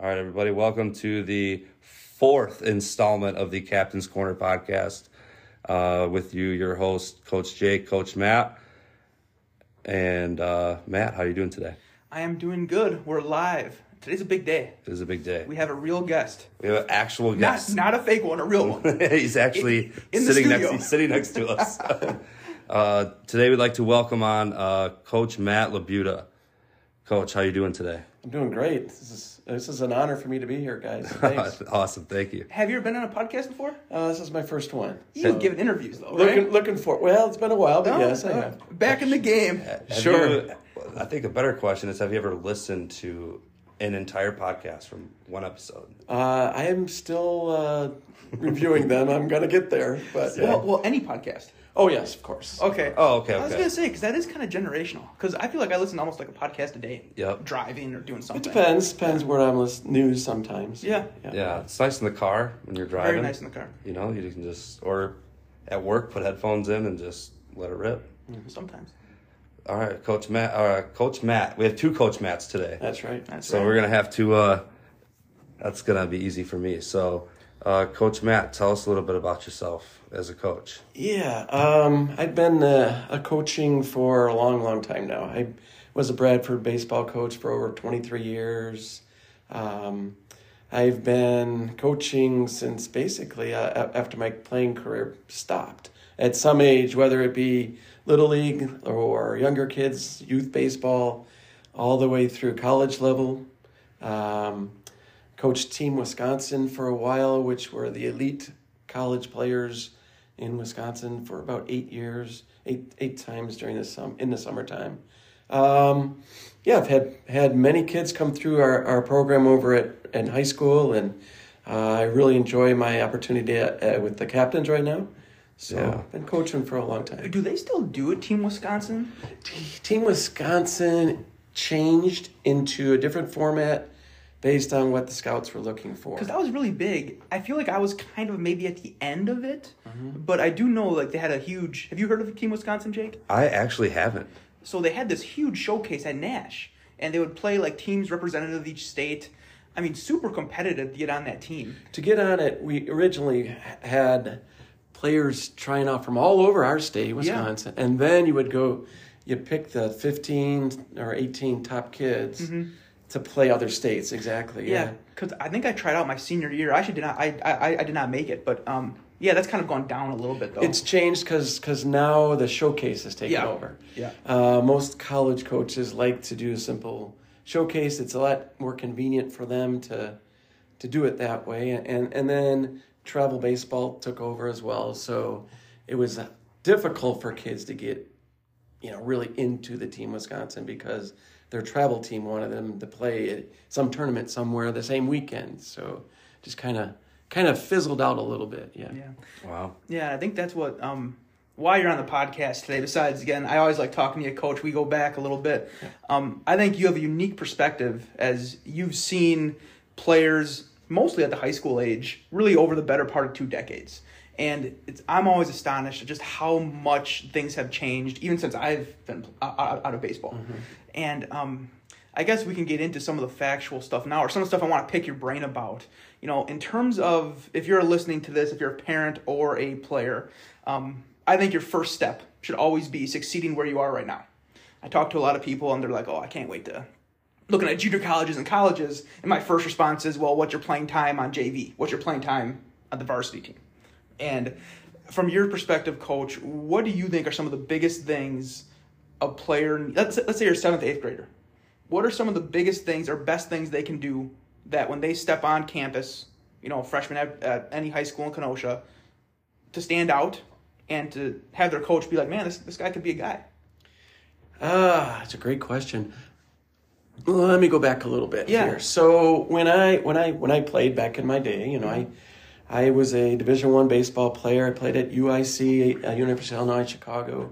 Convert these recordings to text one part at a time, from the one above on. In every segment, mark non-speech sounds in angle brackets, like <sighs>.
All right, everybody, welcome to the fourth installment of the Captain's Corner podcast. Uh, with you, your host, Coach Jake, Coach Matt, and uh, Matt. How are you doing today? I am doing good. We're live. Today's a big day. It is a big day. We have a real guest. We have an actual Not, guest. not a fake one, a real one. <laughs> he's actually In- in sitting next. He's sitting next to us. <laughs> <laughs> uh, today, we'd like to welcome on uh, Coach Matt LaBuda. Coach, how are you doing today? I'm doing great. This is this is an honor for me to be here, guys. <laughs> Thanks. awesome, thank you. Have you ever been on a podcast before? uh, this is my first one. You've given interviews, though, Looking right? looking for well, it's been a while, but Oh, yes, I oh. have. Back in the game. Have Sure. you- I think a better question is: Have you ever listened to an entire podcast from one episode? Uh, I am still uh, reviewing them. I'm gonna get there, but Well, well, any podcast. Oh yes, of course. Okay. Oh, okay, I was okay. gonna say because that is kind of generational. Because I feel like I listen to almost like a podcast a day. Yep. Driving or doing something. It depends. Depends where I'm listening. News sometimes. Yeah. Yeah, Yeah. it's nice in the car when you're driving. Very nice in the car. You know, you can just or at work put headphones in and just let it rip. Sometimes. All right, Coach Matt. Uh, Coach Matt. We have two Coach Matts today. That's right. That's So right. we're gonna have to. Uh, that's gonna be easy for me. So, uh, Coach Matt, tell us a little bit about yourself as a coach. Yeah, um, I've been uh, a coaching for a long, long time now. I was a Bradford baseball coach for over 23 years. Um, I've been coaching since basically uh, after my playing career stopped. At some age, whether it be Little League or younger kids, youth baseball, all the way through college level. Um, coached Team Wisconsin for a while, which were the elite college players in Wisconsin for about eight years, eight eight times during the sum in the summertime. Um, yeah, I've had had many kids come through our, our program over at in high school, and uh, I really enjoy my opportunity uh, with the captains right now. So Yeah. I've been coaching for a long time. Do they still do it, Team Wisconsin? Team Wisconsin changed into a different format based on what the scouts were looking for. Because that was really big. I feel like I was kind of maybe at the end of it, Mm-hmm. but I do know like they had a huge. Have you heard of Team Wisconsin, Jake? I actually haven't. So they had this huge showcase at Nash, and they would play like teams representative of each state. I mean, super competitive to get on that team. to get on it, we originally had players trying out from all over our state, Wisconsin, and then you would go, you pick the fifteen or eighteen top kids to play other states. Exactly. Yeah, Yeah. because I think I tried out my senior year. I actually did not. I, I I did not make it, but um, yeah, that's kind of gone down a little bit though. It's changed because because now the showcase is taken Yeah. over. Yeah. Uh, most college coaches like to do a simple showcase. It's a lot more convenient for them to to do it that way. And and then travel baseball took over as well. So it was difficult for kids to get you know really into the team Wisconsin because their travel team wanted them to play at some tournament somewhere the same weekend. So just kind of kind of fizzled out a little bit. Yeah. yeah. Wow. Yeah, I think that's what um why you're on the podcast today. Besides, again, I always like talking to you, Coach. We go back a little bit. Um, I think you have a unique perspective as you've seen players, mostly at the high school age, really over the better part of two decades. And it's, I'm always astonished at just how much things have changed, even since I've been out, out of baseball. And um, I guess we can get into some of the factual stuff now, or some of the stuff I want to pick your brain about. You know, in terms of if you're listening to this, if you're a parent or a player, um, I think your first step should always be succeeding where you are right now. I talk to a lot of people, and they're like, "Oh, I can't wait to." Looking at junior colleges and colleges, and my first response is, "Well, what's your playing time on JV? What's your playing time on the varsity team?" And from your perspective, coach, what do you think are some of the biggest things a player? Let's let's say you're a seventh, eighth grader. What are some of the biggest things or best things they can do that when they step on campus, you know, freshman at, at any high school in Kenosha, to stand out and to have their coach be like, man, this this guy could be a guy. Ah, it's a great question. Let me go back a little bit Yeah. here. So when I when I when I played back in my day, you know, I I was a Division One baseball player. I played at UIC, uh, University of Illinois Chicago.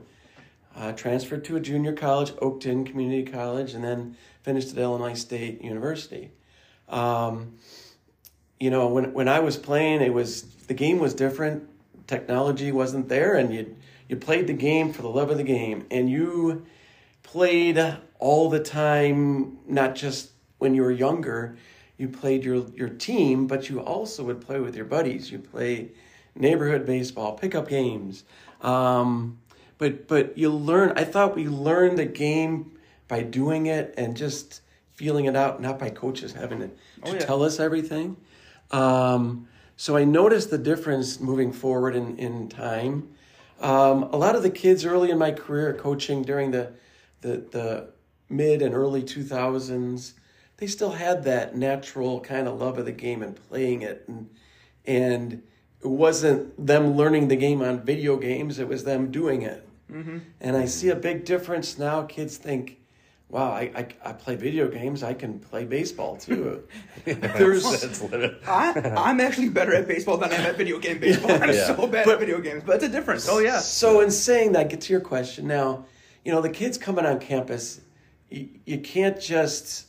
Uh, transferred to a junior college, Oakton Community College, and then finished at Illinois State University. Um, you know, when when I was playing, it was the game was different. Technology wasn't there, and you you played the game for the love of the game, and you played all the time, not just when you were younger. you played your your team, but you also would play with your buddies. You play neighborhood baseball, pickup games. Um, but but you learn. I thought we learned the game by doing it and just feeling it out, not by coaches having to, to Oh, yeah. tell us everything. Um, so I noticed the difference moving forward in in time. Um, a lot of the kids early in my career coaching during the the the mid and early 2000s they still had that natural kind of love of the game and playing it and and it wasn't them learning the game on video games it was them doing it and i see a big difference now kids think wow i, I, I play video games i can play baseball too <laughs> there's I, I'm actually better at baseball than I am at video game baseball. I'm Yeah. so bad at video games, but it's a difference. Oh yeah. So in saying that, get to your question now. You know, the kids coming on campus, you, you can't just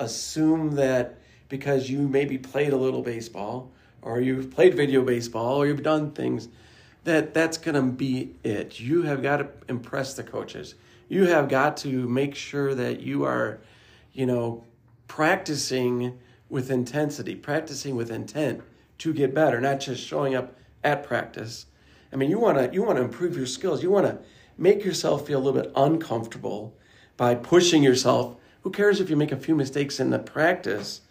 assume that because you maybe played a little baseball or you've played video baseball or you've done things that that's going to be it. You have got to impress the coaches. You have got to make sure that you are, you know, practicing with intensity, practicing with intent to get better, not just showing up at practice. I mean, you want to you want to improve your skills. You want to make yourself feel a little bit uncomfortable by pushing yourself. Who cares if you make a few mistakes in the practice?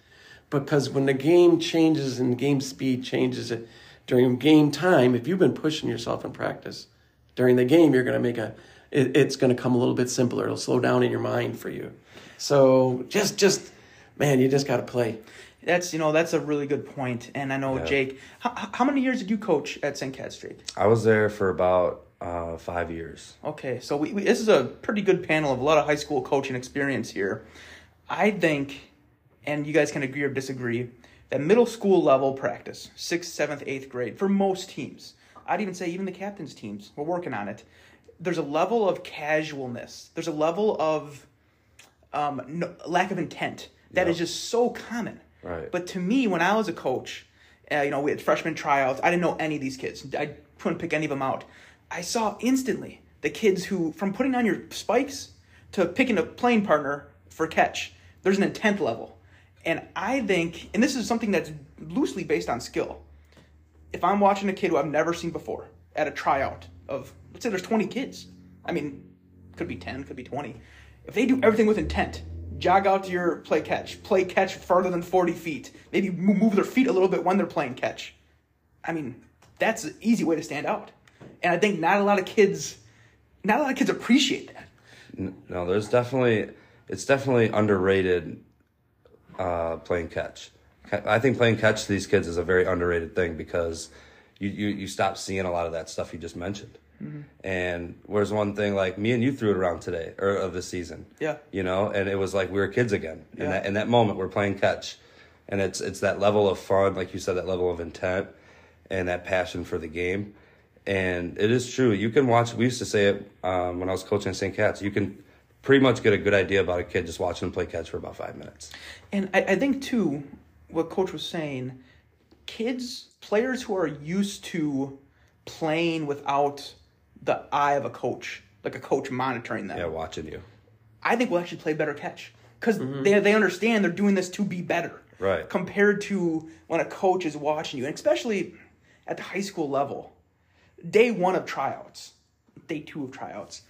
Because when the game changes and game speed changes it during game time, if you've been pushing yourself in practice during the game, you're going to make a. It, it's going to come a little bit simpler. It'll slow down in your mind for you. So just just man, you just got to play. That's you know that's a really good point. And I know Yeah. Jake. How, how many years did you coach at St. Cat's Jake? I was there for about uh, five years. Okay, so we, we this is a pretty good panel of a lot of high school coaching experience here. I think, and you guys can agree or disagree, that middle school level practice, sixth, seventh, eighth grade, for most teams, I'd even say even the captain's teams, we're working on it. There's a level of casualness. There's a level of um, no, lack of intent that is Yeah. just so common. Right. But to me, when I was a coach, uh, you know, we had freshman tryouts. I didn't know any of these kids. I couldn't pick any of them out. I saw instantly the kids who, from putting on your spikes to picking a playing partner for catch, there's an intent level. And I think, and this is something that's loosely based on skill. If I'm watching a kid who I've never seen before at a tryout of, let's say there's 20 kids. I mean, could be 10, could be 20. If they do everything with intent, jog out to your play catch, play catch farther than 40 feet, maybe move their feet a little bit when they're playing catch. I mean, that's an easy way to stand out. And I think not a lot of kids, not a lot of kids appreciate that. No, there's definitely it's definitely underrated uh, playing catch. I think playing catch to these kids is a very underrated thing because you, you, you stop seeing a lot of that stuff you just mentioned. And whereas one thing like me and you threw it around today or of the season, Yeah. you know, and it was like we were kids again. Yeah. And that in that moment we're playing catch, and it's it's that level of fun, like you said, that level of intent, and that passion for the game. And it is true. You can watch. We used to say it um, when I was coaching St. Cat's. You can pretty much get a good idea about a kid just watching them play catch for about five minutes. And I, I think too, what Coach was saying, kids, players who are used to playing without the eye of a coach, like a coach monitoring them, Yeah, watching you. I think will actually play better catch because mm-hmm. they they understand they're doing this to be better. Right. Compared to when a coach is watching you, and especially at the high school level, day one of tryouts, day two of tryouts,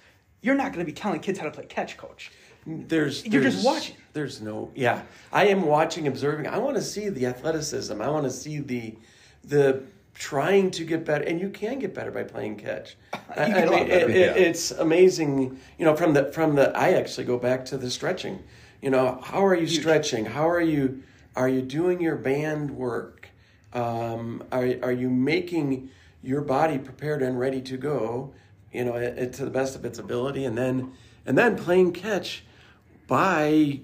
you're not going to be telling kids how to play catch, coach. There's You're just watching. There's no yeah. I am watching, observing. I want to see the athleticism. I want to see the the trying to get better, and you can get better by playing catch. <laughs> I, I mean, it, it, Yeah. it's amazing. You know, from the from the I actually go back to the stretching. You know, how are you stretching? How are you are you doing your band work? Um, are are you making your body prepared and ready to go? You know, it, it, to the best of its ability, and then and then playing catch by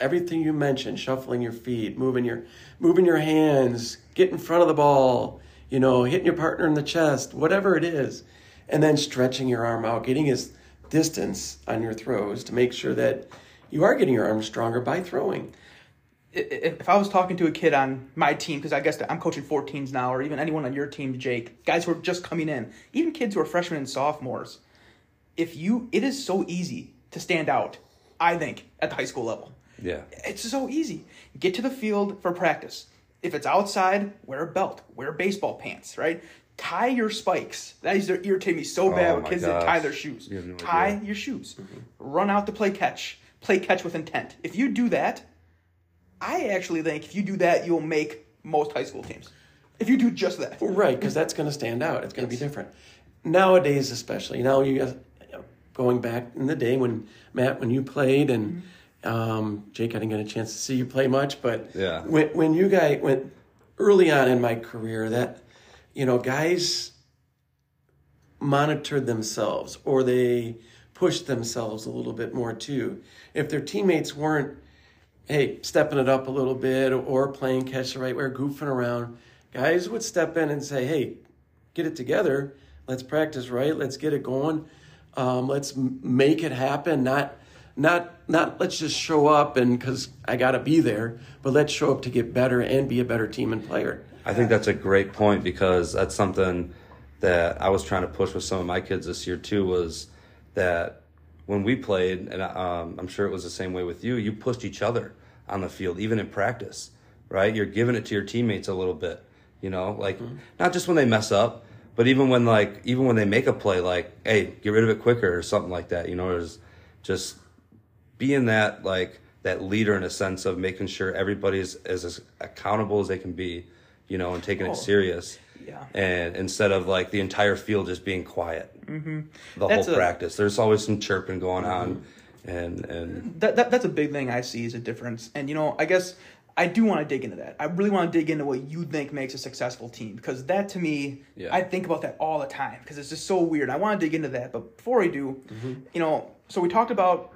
everything you mentioned shuffling your feet moving your moving your hands get in front of the ball you know hitting your partner in the chest whatever it is and then stretching your arm out getting his distance on your throws to make sure that you are getting your arm stronger by throwing. If I was talking to a kid on my team, because I guess I'm coaching 14s now, or even anyone on your team, Jake, guys who are just coming in, even kids who are freshmen and sophomores, if you, it is so easy to stand out, I think, at the high school level. Yeah. It's so easy. Get to the field for practice. If it's outside, wear a belt, wear baseball pants, right? Tie your spikes. That used to irritate me so bad Oh when my kids didn't gosh. tie their shoes. You no tie idea. your shoes. Mm-hmm. Run out to play catch. Play catch with intent. If you do that, I actually think if you do that, you'll make most high school teams. If you do just that. Right, because that's going to stand out. It's going to be different. Nowadays, especially now, you guys going back in the day when Matt, when you played, and um, Jake, I didn't get a chance to see you play much, but Yeah. when when you guys went early on in my career, that you know, guys monitored themselves or they pushed themselves a little bit more too. If their teammates weren't hey, stepping it up a little bit or playing catch the right way, or goofing around, guys would step in and say, hey, get it together. Let's practice right. Let's get it going. Um, let's make it happen. Not, not, not. Let's just show up and because I got to be there, but let's show up to get better and be a better team and player. I think that's a great point because that's something that I was trying to push with some of my kids this year too. Was that when we played, and um, I'm sure it was the same way with you. You pushed each other on the field, even in practice, right? You're giving it to your teammates a little bit, you know, like not just when they mess up, but even when like even when they make a play, like hey, get rid of it quicker or something like that. You know, there's just being that like that leader in a sense of making sure everybody's as, as accountable as they can be, you know, and taking Oh. it serious. Yeah. And instead of like the entire field just being quiet, mm-hmm. the That's whole a- practice, there's always some chirping going on, and and that, that that's a big thing I see is a difference. And you know, I guess I do want to dig into that. I really want to dig into what you think makes a successful team because that to me, Yeah. I think about that all the time because it's just so weird. I want to dig into that, but before we do, you know, so we talked about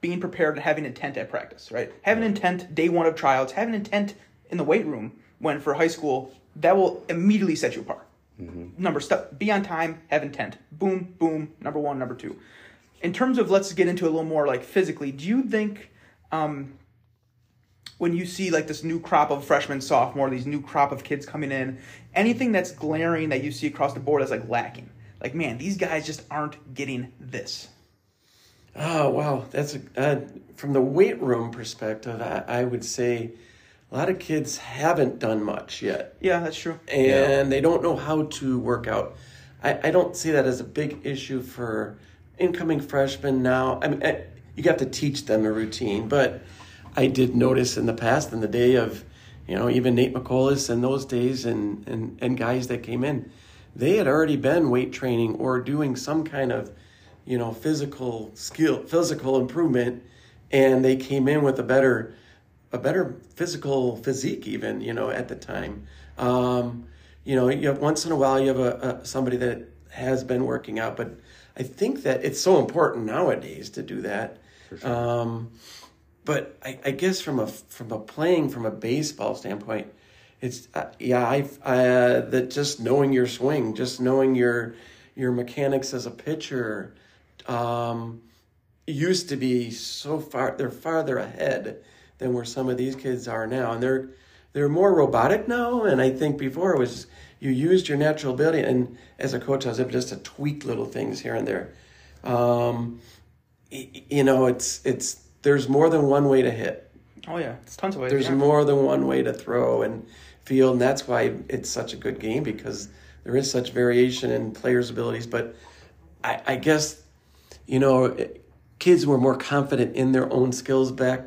being prepared and having intent at practice, right? Having intent day one of tryouts, having intent in the weight room when for high school, that will immediately set you apart. Number step, be on time, have intent. Boom, boom. Number one, number two. In terms of let's get into a little more like physically. Do you think um, when you see like this new crop of freshmen, sophomore, these new crop of kids coming in, anything that's glaring that you see across the board as like lacking? Like, man, these guys just aren't getting this. Oh wow, that's a, uh, from the weight room perspective. I, I would say a lot of kids haven't done much yet. Yeah, that's true. and they don't know how to work out. I, I don't see that as a big issue for incoming freshmen now. I mean, I, you have to teach them a routine, but I did notice in the past, in the day of, you know, even Nate McCollus and those days and, and, and guys that came in, they had already been weight training or doing some kind of, you know, physical skill, physical improvement, and they came in with a better a better physical physique even you know at the time. Um, you know you have once in a while you have a, a somebody that has been working out but i think that it's so important nowadays to do that. Um, but I, I guess from a from a playing from a baseball standpoint it's uh, yeah i uh, that just knowing your swing just knowing your your mechanics as a pitcher um, used to be so far they're farther ahead than where some of these kids are now. And they're they're more robotic now. And i think before it was you used your natural ability. And as a coach i was able just to tweak little things here and there. Um, you know it's it's there's more than one way to hit Oh yeah, it's tons of ways. there's yeah. more than one way to throw and field, and that's why it's such a good game because there is such variation in players' abilities. But I, I guess, you know, kids were more confident in their own skills back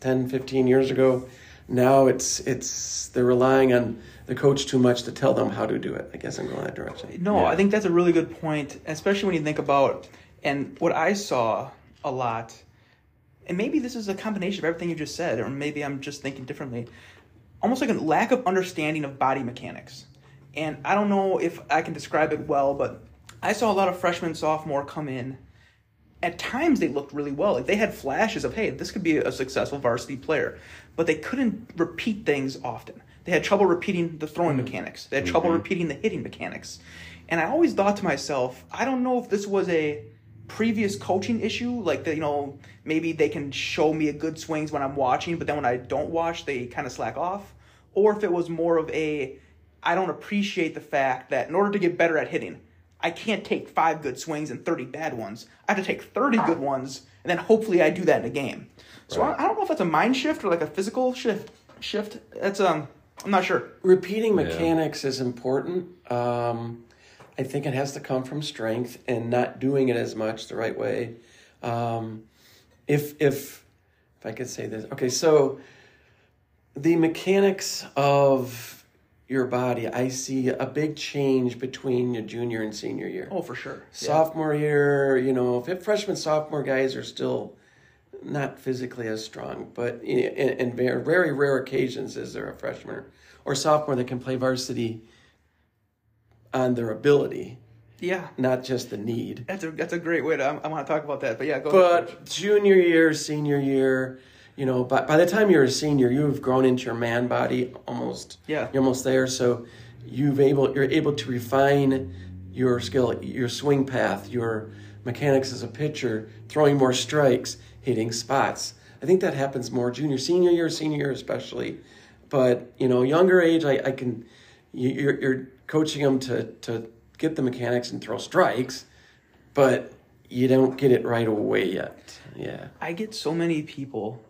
10, 15 years ago. Now it's it's they're relying on the coach too much to tell them how to do it. I guess I'm going that direction. No, Yeah. I think that's a really good point, especially when you think about and what I saw a lot, and maybe this is a combination of everything you just said, or maybe I'm just thinking differently. Almost like a lack of understanding of body mechanics. And I don't know if I can describe it well, but I saw a lot of freshmen, sophomore come in. At times they looked really well. Like they had flashes of, hey, this could be a successful varsity player. But they couldn't repeat things often. They had trouble repeating the throwing mm-hmm. mechanics. They had mm-hmm. trouble repeating the hitting mechanics. And I always thought to myself, I don't know if this was a previous coaching issue, like that, you know, maybe they can show me a good swings when I'm watching, but then when I don't watch, they kind of slack off, or if it was more of a I don't appreciate the fact that in order to get better at hitting, I can't take five good swings and 30 bad ones. I have to take 30 good ones, and then hopefully I do that in a game. So Right. I, I don't know if that's a mind shift or like a physical shift. Shift. That's um. I'm not sure. repeating mechanics is important. Um, I think it has to come from strength and not doing it as much the right way. Um, if if if I could say this, okay, so the mechanics of your body, I see a big change between your junior and senior year. Oh, for sure. Yeah. Sophomore year, you know, if freshman, sophomore guys are still not physically as strong, but in, in very rare occasions is there a freshman or sophomore that can play varsity on their ability, Yeah. not just the need. That's a that's a great way to. I, I want to talk about that, but yeah, go. ahead. But junior year, senior year, you know, by, by the time you're a senior, you've grown into your man body almost. Yeah. You're almost there. So you've able you're able to refine your skill, your swing path, your mechanics as a pitcher, throwing more strikes, hitting spots. I think that happens more junior, senior year, senior year especially. But you know, younger age, I, I can you- you're you're coaching them to to get the mechanics and throw strikes, but you don't get it right away yet. Yeah. I get so many people,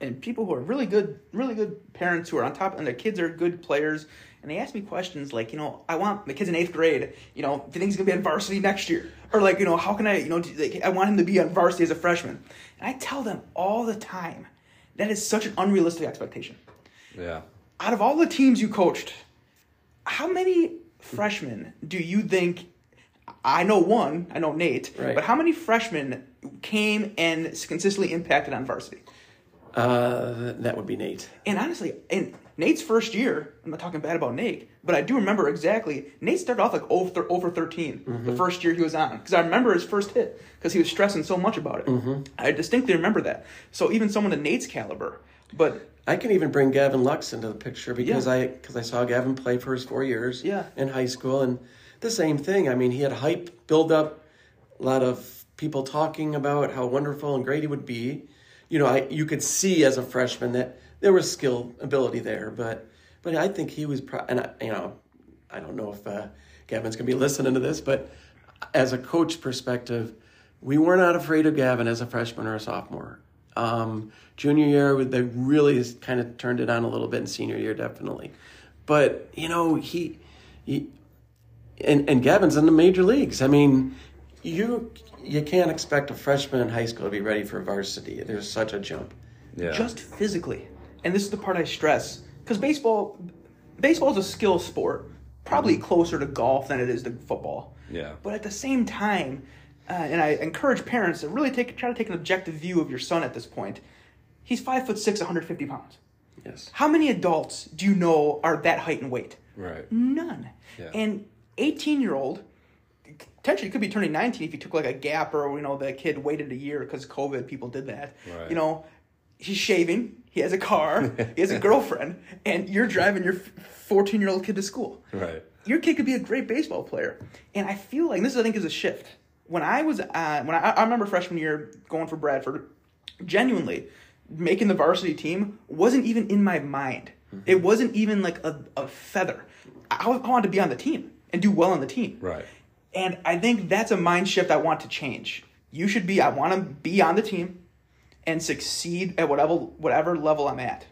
and people who are really good, really good parents who are on top, and their kids are good players, and they ask me questions like, you know, I want my kid's in eighth grade. You know, do you think he's gonna be on varsity next year? Or like, you know, how can I, you know, do, like, I want him to be on varsity as a freshman. And I tell them all the time, that is such an unrealistic expectation. Yeah. Out of all the teams you coached, how many freshmen do you think? I know one. I know Nate. Right. But how many freshmen came and consistently impacted on varsity? Uh, that would be Nate. And honestly, in Nate's first year, I'm not talking bad about Nate, but I do remember exactly. Nate started off like over over 13 the first year he was on because I remember his first hit because he was stressing so much about it. I distinctly remember that. So even someone of Nate's caliber, but I can even bring Gavin Lux into the picture because Yeah. I because I saw Gavin play for his four years Yeah. in high school and the same thing. I mean, he had hype build up, a lot of people talking about how wonderful and great he would be. You know, I you could see as a freshman that there was skill ability there, but but I think he was pro- and I, you know I don't know if uh, Gavin's gonna be listening to this, but as a coach perspective, we were not afraid of Gavin as a freshman or a sophomore. Um, junior year, they really kind of turned it on a little bit, in senior year, definitely. But you know, he, he and and Gavin's in the major leagues. I mean, you you can't expect a freshman in high school to be ready for varsity. There's such a jump. Yeah. just physically. And this is the part I stress because baseball, baseball is a skill sport, probably closer to golf than it is to football. Yeah. But at the same time, uh, and I encourage parents to really take try to take an objective view of your son at this point. He's five foot six, 150 pounds. Yes. How many adults do you know are that height and weight? Right. None. Yeah. And 18 year old, potentially could be turning 19 if he took like a gap or, you know, the kid waited a year because COVID, people did that. Right. You know, he's shaving, he has a car, he has a <laughs> girlfriend, and you're driving your 14 year old kid to school. Right. Your kid could be a great baseball player. And I feel like this, I think, is a shift. When I was, uh, when I, I remember freshman year going for Bradford, genuinely, making the varsity team wasn't even in my mind. It wasn't even like a, a feather. I, I wanted to be on the team and do well on the team. Right. And I think that's a mind shift I want to change. You should be, I want to be on the team and succeed at whatever whatever level I'm at.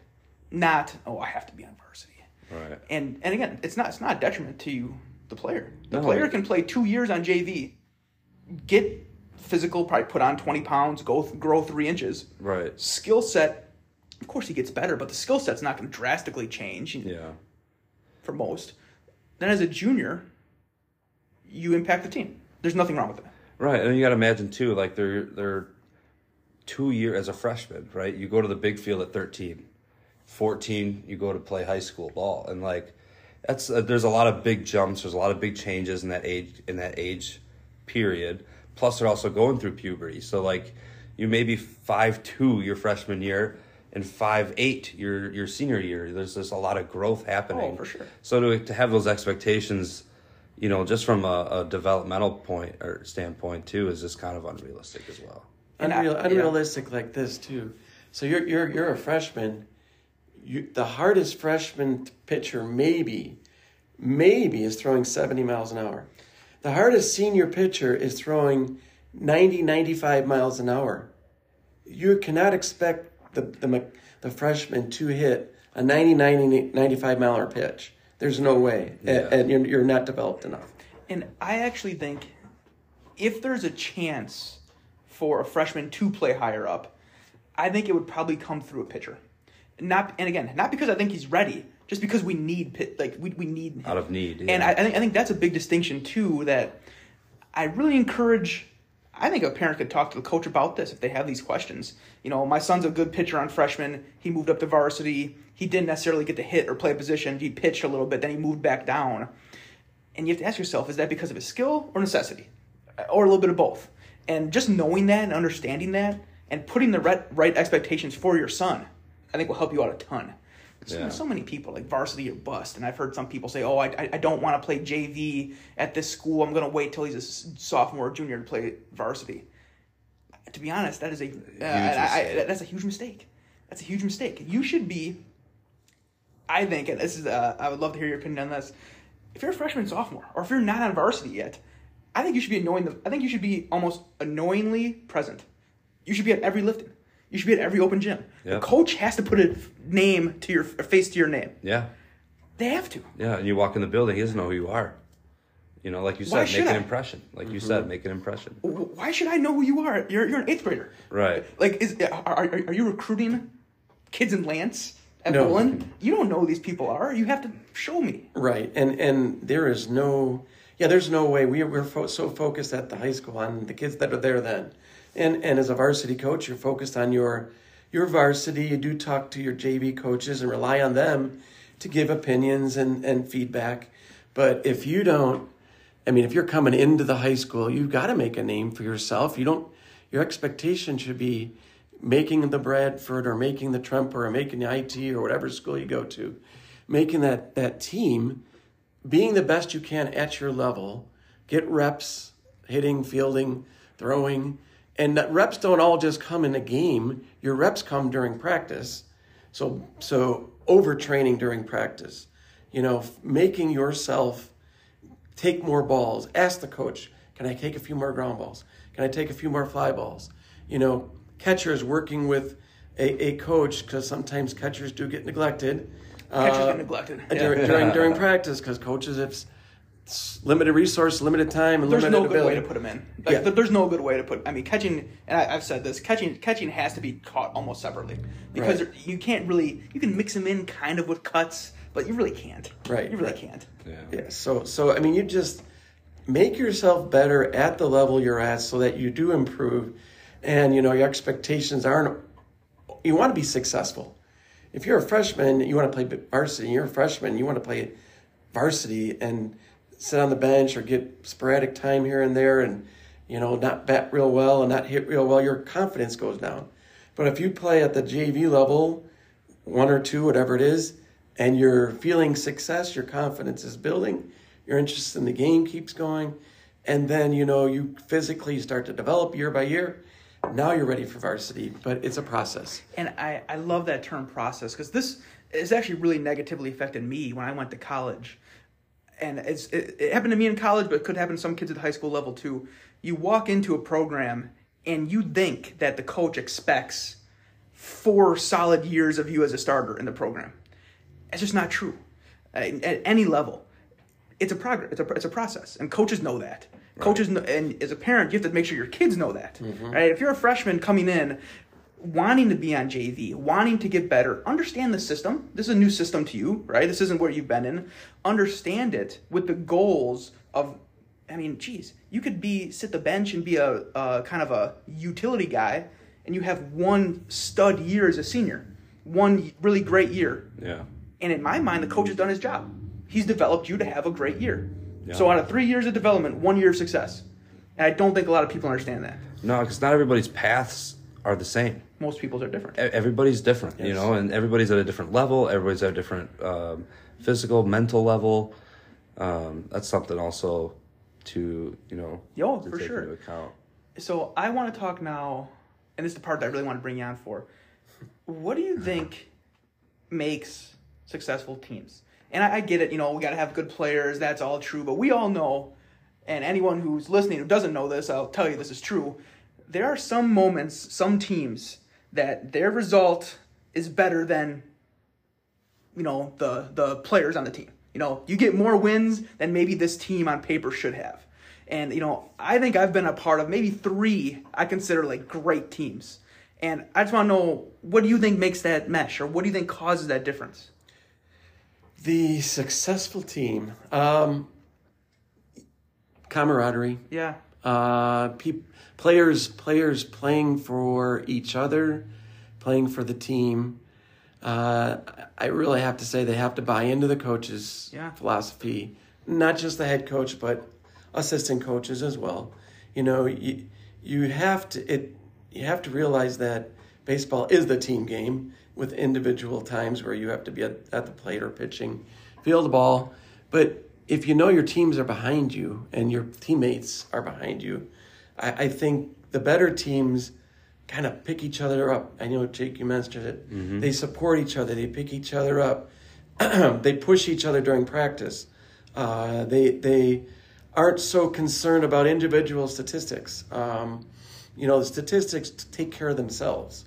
Not, oh, I have to be on varsity. Right. And and again, it's not it's not a detriment to you, the player. The No. player can play two years on JV, get physical, probably put on twenty pounds, go grow three inches. Right. Skill set, of course, he gets better, but the skill set's not going to drastically change Yeah. for most. Then as a junior, you impact the team. There's nothing wrong with that. Right, and you got to imagine too, like they're they're two year as a freshman, right? You go to the big field at 13, 14, you go to play high school ball, and like that's uh, there's a lot of big jumps, there's a lot of big changes in that age in that age period. Plus, they're also going through puberty, so like you may be five two your freshman year and five eight your your senior year. There's just a lot of growth happening. Oh, for sure. So to to have those expectations, you know, just from a, a developmental point or standpoint too, is just kind of unrealistic as well. And I- Unreal, yeah. unrealistic like this too. So you're you're you're a freshman. You the hardest freshman pitcher maybe, maybe is throwing 70 miles an hour. The hardest senior pitcher is throwing 90, 95 miles an hour. You cannot expect the the the freshman to hit a 90, 90 95 mile an hour pitch. There's no way, Yeah. and, and you're, you're not developed enough. And I actually think if there's a chance for a freshman to play higher up, I think it would probably come through a pitcher. Not and again, not because I think he's ready, just because we need pit like we, we need him. Out of need, And. I, I think I think that's a big distinction too. That I really encourage. I think a parent could talk to the coach about this if they have these questions. You know, my son's a good pitcher on freshman. He moved up to varsity. He didn't necessarily get to hit or play a position. He pitched a little bit, then he moved back down. And you have to ask yourself, is that because of his skill or necessity? Uh, or a little bit of both? And just knowing that and understanding that and putting the right, right expectations for your son, I think will help you out a ton. So, Yeah. so many people like varsity or bust, and I've heard some people say, "Oh, I, I- I don't want to play JV at this school. I'm going to wait till he's a sophomore or junior to play varsity." To be honest, that is a uh, I- I- that's a huge mistake. That's a huge mistake. You should be I think, and this is, uh, I would love to hear your opinion on this. If you're a freshman, sophomore, or if you're not on varsity yet, I think you should be annoying. The, I think you should be almost annoyingly present. You should be at every lifting. You should be at every open gym. Yep. The coach has to put a name to your a face to your name. Yeah. They have to. Yeah. And you walk in the building, he doesn't know who you are. You know, like you said, should make an impression. Like you mm-hmm. said, make an impression. Why should I know who you are? You're you're an eighth grader. Right. Like, is are, are, are you recruiting kids in Lance at No. Bullen? You don't know who these people are. You have to show me. Right, and and there is no, yeah, there's no way we we're fo- so focused at the high school on the kids that are there then, and and as a varsity coach, you're focused on your your varsity. You do talk to your JV coaches and rely on them to give opinions and and feedback, but if you don't, I mean, if you're coming into the high school, you've got to make a name for yourself. You don't. Your expectation should be making the Bradford or making the Tremper or making the IT or whatever school you go to, making that that team, being the best you can at your level, get reps, hitting, fielding, throwing, and that reps don't all just come in a game. Your reps come during practice. So so overtraining during practice, you know, making yourself take more balls. Ask the coach, can I take a few more ground balls? Can I take a few more fly balls? You know, catchers working with a, a coach because sometimes catchers do get neglected. Catchers uh, get neglected. during, during during <laughs> practice because coaches have limited resource, limited time, and There's limited no good way to put them in. Like, Yeah. There's no good way to put. I mean, catching, and I, I've said this. Catching, catching has to be caught almost separately because Right. you can't really. You can mix them in kind of with cuts, but you really can't. Right, You really right. can't. Yeah. Yeah. So so I mean, you just make yourself better at the level you're at, so that you do improve, and you know your expectations aren't. You want to be successful. If you're a freshman, you want to play varsity. You're a freshman, you want to play varsity and sit on the bench or get sporadic time here and there, and you know not bat real well and not hit real well. Your confidence goes down. But if you play at the JV level, one or two, whatever it is, and you're feeling success, your confidence is building, your interest in the game keeps going, and then you know you physically start to develop year by year. Now you're ready for varsity, but it's a process. And I, I love that term process because this has actually really negatively affected me when I went to college. And it's it, it happened to me in college, but it could happen to some kids at the high school level too. You walk into a program and you think that the coach expects four solid years of you as a starter in the program. It's just not true. At, at any level, it's a progress. It's a it's a process, and coaches know that. Coaches know, and as a parent, you have to make sure your kids know that. Mm-hmm. Right? If you're a freshman coming in, wanting to be on JV, wanting to get better, understand the system. This is a new system to you, right? This isn't where you've been in. Understand it with the goals of. I mean, geez, you could be sit the bench and be a, a kind of a utility guy, and you have one stud year as a senior, one really great year. Yeah. And in my mind, the coach has done his job. He's developed you to have a great year. Yeah. So out of three years of development, one year of success. And I don't think a lot of people understand that. No, because not everybody's paths are the same. Most people's are different. E- Everybody's different, you know, and everybody's at a different level. Everybody's at a different um, physical, mental level. Um, that's something also to you know Yo, to for take sure. into account. So I want to talk now, and this is the part that I really want to bring you on for. What do you <laughs> think makes successful teams? And I, I get it, you know, we got to have good players. That's all true. But we all know, and anyone who's listening who doesn't know this, I'll tell you this is true. There are some moments, some teams that their result is better than you know the the players on the team. You know, you get more wins than maybe this team on paper should have. And you know, I think I've been a part of maybe three I consider like great teams. And I just want to know what do you think makes that mesh, or what do you think causes that difference? The successful team, um, camaraderie, Yeah, uh, pe- players players playing for each other, playing for the team. Uh, I really have to say they have to buy into the coach's Yeah. philosophy, not just the head coach, but assistant coaches as well. You know, you you have to it you have to realize that baseball is the team game with individual times where you have to be at, at the plate or pitching, field the ball. But if you know your teams are behind you and your teammates are behind you, I, I think the better teams kind of pick each other up. I know Jake, you mentioned it. They support each other. They pick each other up. <clears throat> they push each other during practice. Uh, they they aren't so concerned about individual statistics. Um, you know, the statistics take care of themselves.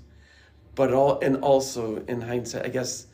But all and also in hindsight, I guess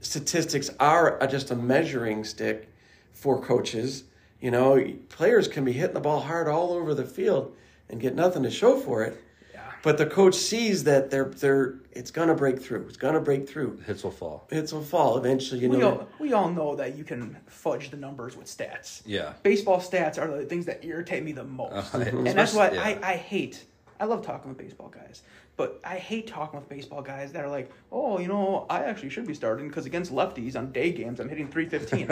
statistics are just a measuring stick for coaches. You know, players can be hitting the ball hard all over the field and get nothing to show for it. Yeah. But the coach sees that they're they're it's gonna break through. It's gonna break through. Hits will fall. Hits will fall eventually. You we know, all we all know that you can fudge the numbers with stats. Yeah. baseball stats are the things that irritate me the most, <laughs> Uh, and that's why yeah. I, I hate. I love talking with baseball guys, but I hate talking with baseball guys that are like, "Oh, you know, I actually should be starting because against lefties on day games, I'm hitting 315."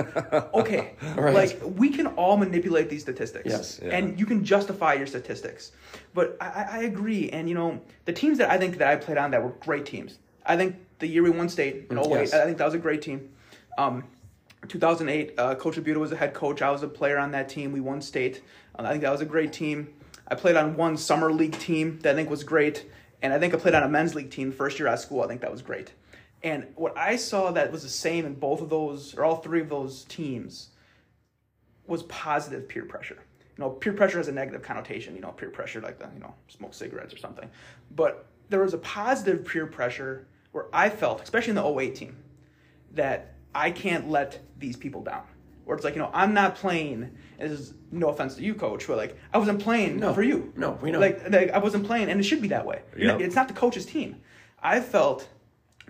<laughs> okay, Right. like we can all manipulate these statistics, Yes. Yeah. and you can justify your statistics. But I, I agree, and you know, the teams that I think that I played on that were great teams. I think the year we won state in 08, Yes. I think that was a great team. Um, 2008, uh, Coach Abuta was a head coach. I was a player on that team. We won state. Uh, I think that was a great team. I played on one summer league team that I think was great, and I think I played on a men's league team first year out of school. I think that was great. And what I saw that was the same in both of those, or all three of those teams, was positive peer pressure. You know, peer pressure has a negative connotation. You know, peer pressure like the you know smoke cigarettes or something, but there was a positive peer pressure where I felt, especially in the 08 team, that I can't let these people down. Where it's like, you know, I'm not playing. and This is no offense to you, coach, but like I wasn't playing No. for you. No, we know. Like, like I wasn't playing, and it should be that way. Yep. It's not the coach's team. I felt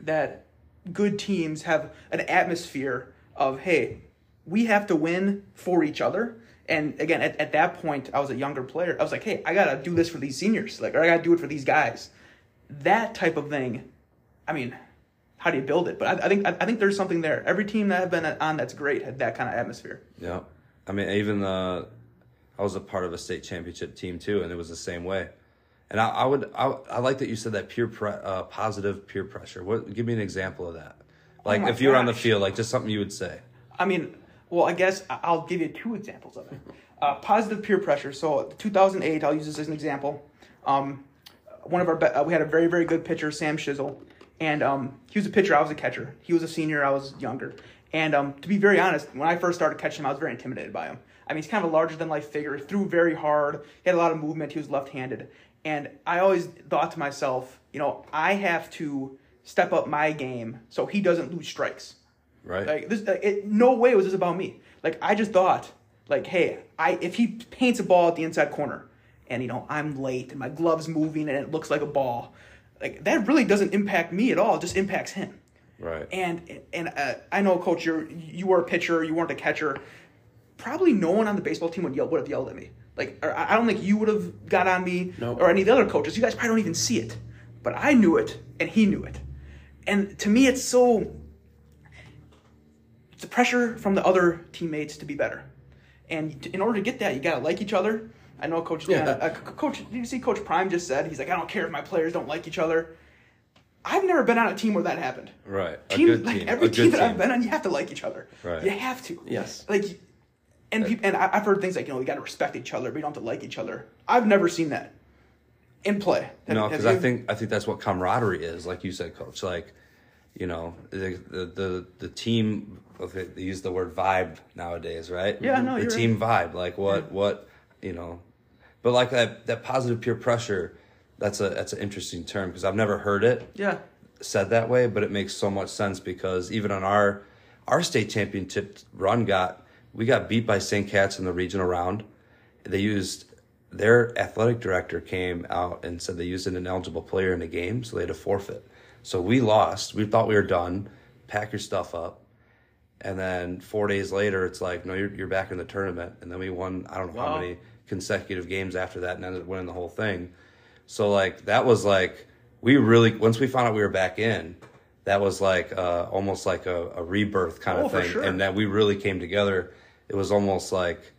that good teams have an atmosphere of hey, we have to win for each other. And again, at, at that point, I was a younger player. I was like, hey, I gotta do this for these seniors, like, or I gotta do it for these guys. That type of thing. I mean, how do you build it? But I, I think I, I think there's something there. Every team that I've been on that's great had that kind of atmosphere. Yeah, I mean, even uh, I was a part of a state championship team too, and it was the same way. And I, I would, I, I like that you said that peer, pre- uh, positive peer pressure. What? Give me an example of that. Like my if you were on the field, like just something you would say. I mean, well, I guess I'll give you two examples of it. <laughs> Uh, positive peer pressure. So, 2008, I'll use this as an example. Um, one of our be- uh, we had a very very good pitcher, Sam Shizzle, and um, he was a pitcher. I was a catcher. He was a senior. I was younger. And um, to be very honest, when I first started catching him, I was very intimidated by him. I mean, he's kind of a larger than life figure. He threw very hard. He had a lot of movement. He was left handed. And I always thought to myself, you know, I have to step up my game so he doesn't lose strikes. Right. Like this, like, it, no way was this about me. Like I just thought, like, hey, I if he paints a ball at the inside corner, and you know I'm late and my glove's moving and it looks like a ball, like that really doesn't impact me at all. It just impacts him. right. And and uh, I know, coach, you're you were a pitcher, you weren't a catcher. Probably no one on the baseball team would yell would have yelled at me. Like or I don't think you would have got on me No. or any of the other coaches. You guys probably don't even see it, but I knew it and he knew it. And to me, it's so it's the pressure from the other teammates to be better. And in order to get that, you gotta like each other. I know Coach. Yeah. Uh, Coach, did you see Coach Prime just said? He's like, I don't care if my players don't like each other. I've never been on a team where that happened. Right. A Team, good like team. every A team good that I've been on, you have to like each other. Right. You have to. Yes. Like, and peop and I- I've heard things like you know you got to respect each other, but you don't have to like each other. I've never seen that in play. Have- No, because I think I think that's what camaraderie is, like you said, Coach. Like, you know, the the the, the team. Okay, they use the word vibe nowadays, right? Yeah, no, the you're team vibe. Like what what you know, but like that that positive peer pressure. that's a that's an interesting term because I've never heard it Yeah. said that way, but it makes so much sense because even on our our state championship run got we got beat by St. Cat's in the regional round. They used their athletic director came out and said they used an ineligible player in the game, so they had to forfeit. So we lost. We thought we were done. Pack your stuff up. And then four days later, it's like, no, you're, you're back in the tournament. And then we won, I don't know Wow. how many consecutive games after that and ended up winning the whole thing. So, like, that was like, we really, once we found out we were back in, that was like uh, almost like a, a rebirth kind Oh, of thing. sure. And that we really came together. It was almost like,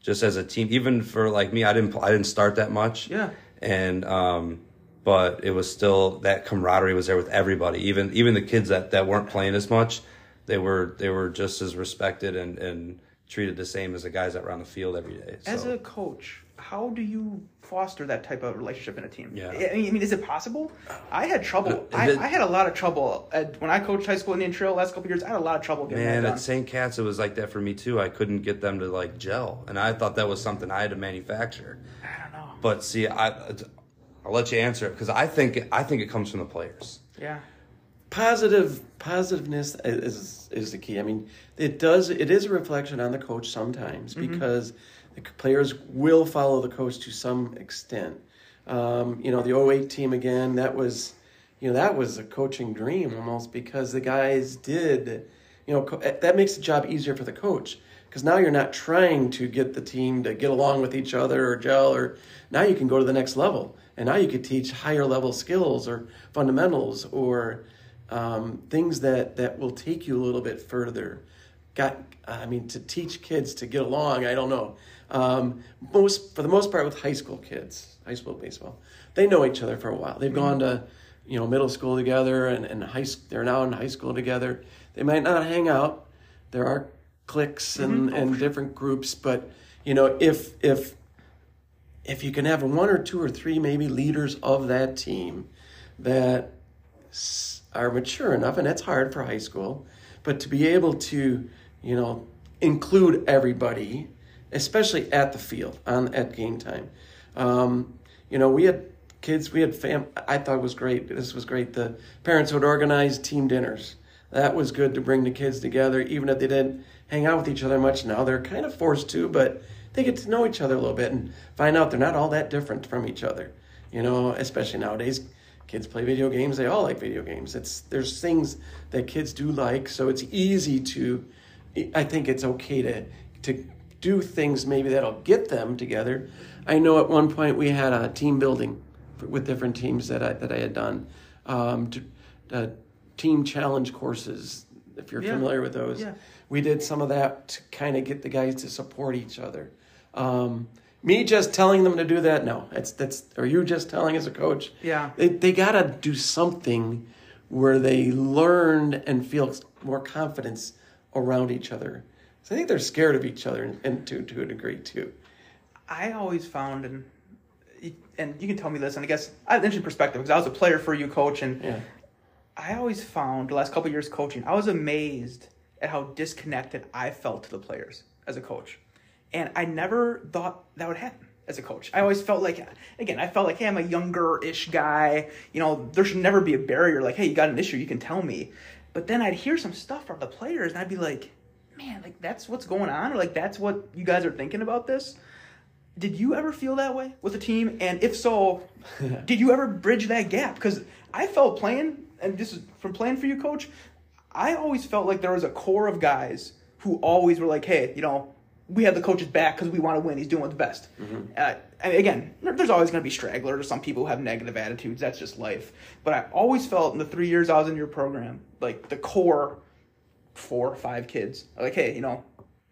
just as a team, even for like me, I didn't, I didn't start that much Yeah. and um, but it was still that camaraderie was there with everybody, even even the kids that, that weren't playing as much, they were they were just as respected and, and treated the same as the guys that were on the field every day. As a coach, how do you foster that type of relationship in a team? Yeah. I mean, is it possible? I had trouble. Uh, I, I had a lot of trouble at, when I coached high school Indian Trail last couple of years. I had a lot of trouble getting man, that at. St. Cat's it was like that for me too. I couldn't get them to like gel, and I thought that was something I had to manufacture. I don't know. But see, I I'll let you answer it because I think I think it comes from the players. Yeah. Positive positiveness is is the key. I mean, it does it is a reflection on the coach sometimes because the players will follow the coach to some extent. Um, you know, the 08 team again, that was you know, that was a coaching dream almost because the guys did, you know, co- that makes the job easier for the coach because now you're not trying to get the team to get along with each other or gel or now you can go to the next level and now you could teach higher level skills or fundamentals or um, things that that will take you a little bit further. Got, I mean, to teach kids to get along. I don't know. Um, most for the most part with high school kids, high school baseball, they know each other for a while. They've gone to, you know, middle school together and and high. They're now in high school together. They might not hang out. There are cliques and and different groups, but you know, if if if you can have one or two or three maybe leaders of that team that s- are mature enough, and that's hard for high school, but to be able to, you know, include everybody, especially at the field on at game time. Um, you know, we had kids, we had fam. I thought was great. This was great. The parents would organize team dinners. That was good to bring the kids together, even if they didn't hang out with each other much. Now they're kind of forced to, but they get to know each other a little bit and find out they're not all that different from each other. You know, especially nowadays, kids play video games. They all like video games. It's there's things that kids do like, so it's easy to. I think it's okay to to do things maybe that'll get them together. I know at one point we had a team building for, with different teams that I that I had done, um, to, uh, team challenge courses. If you're Yeah. familiar with those, Yeah. we did some of that to kind of get the guys to support each other. Um, me just telling them to do that, no. That's that's. Are you just telling as a coach? Yeah. They they gotta do something where they learn and feel more confidence around each other. So I think they're scared of each other, and, and to to a degree too. I always found, and and you can tell me this, and I guess I have an interesting perspective because I was a player for you, coach, and Yeah. I always found the last couple of years coaching, I was amazed at how disconnected I felt to the players as a coach, and I never thought that would happen as a coach. I always felt like, again, I felt like, hey, I'm a younger-ish guy. You know, there should never be a barrier. Like, hey, you got an issue, you can tell me. But then I'd hear some stuff from the players, and I'd be like, man, like that's what's going on, or like that's what you guys are thinking about this. Did you ever feel that way with the team? And if so, <laughs> did you ever bridge that gap? Because I felt playing, and this is from playing for you, coach. I always felt like there was a core of guys who always were like, hey, you know, we have the coaches back because we want to win. He's doing what's best. Uh, and again, there's always going to be stragglers or some people who have negative attitudes. That's just life. But I always felt in the three years I was in your program, like the core four or five kids like, hey, you know,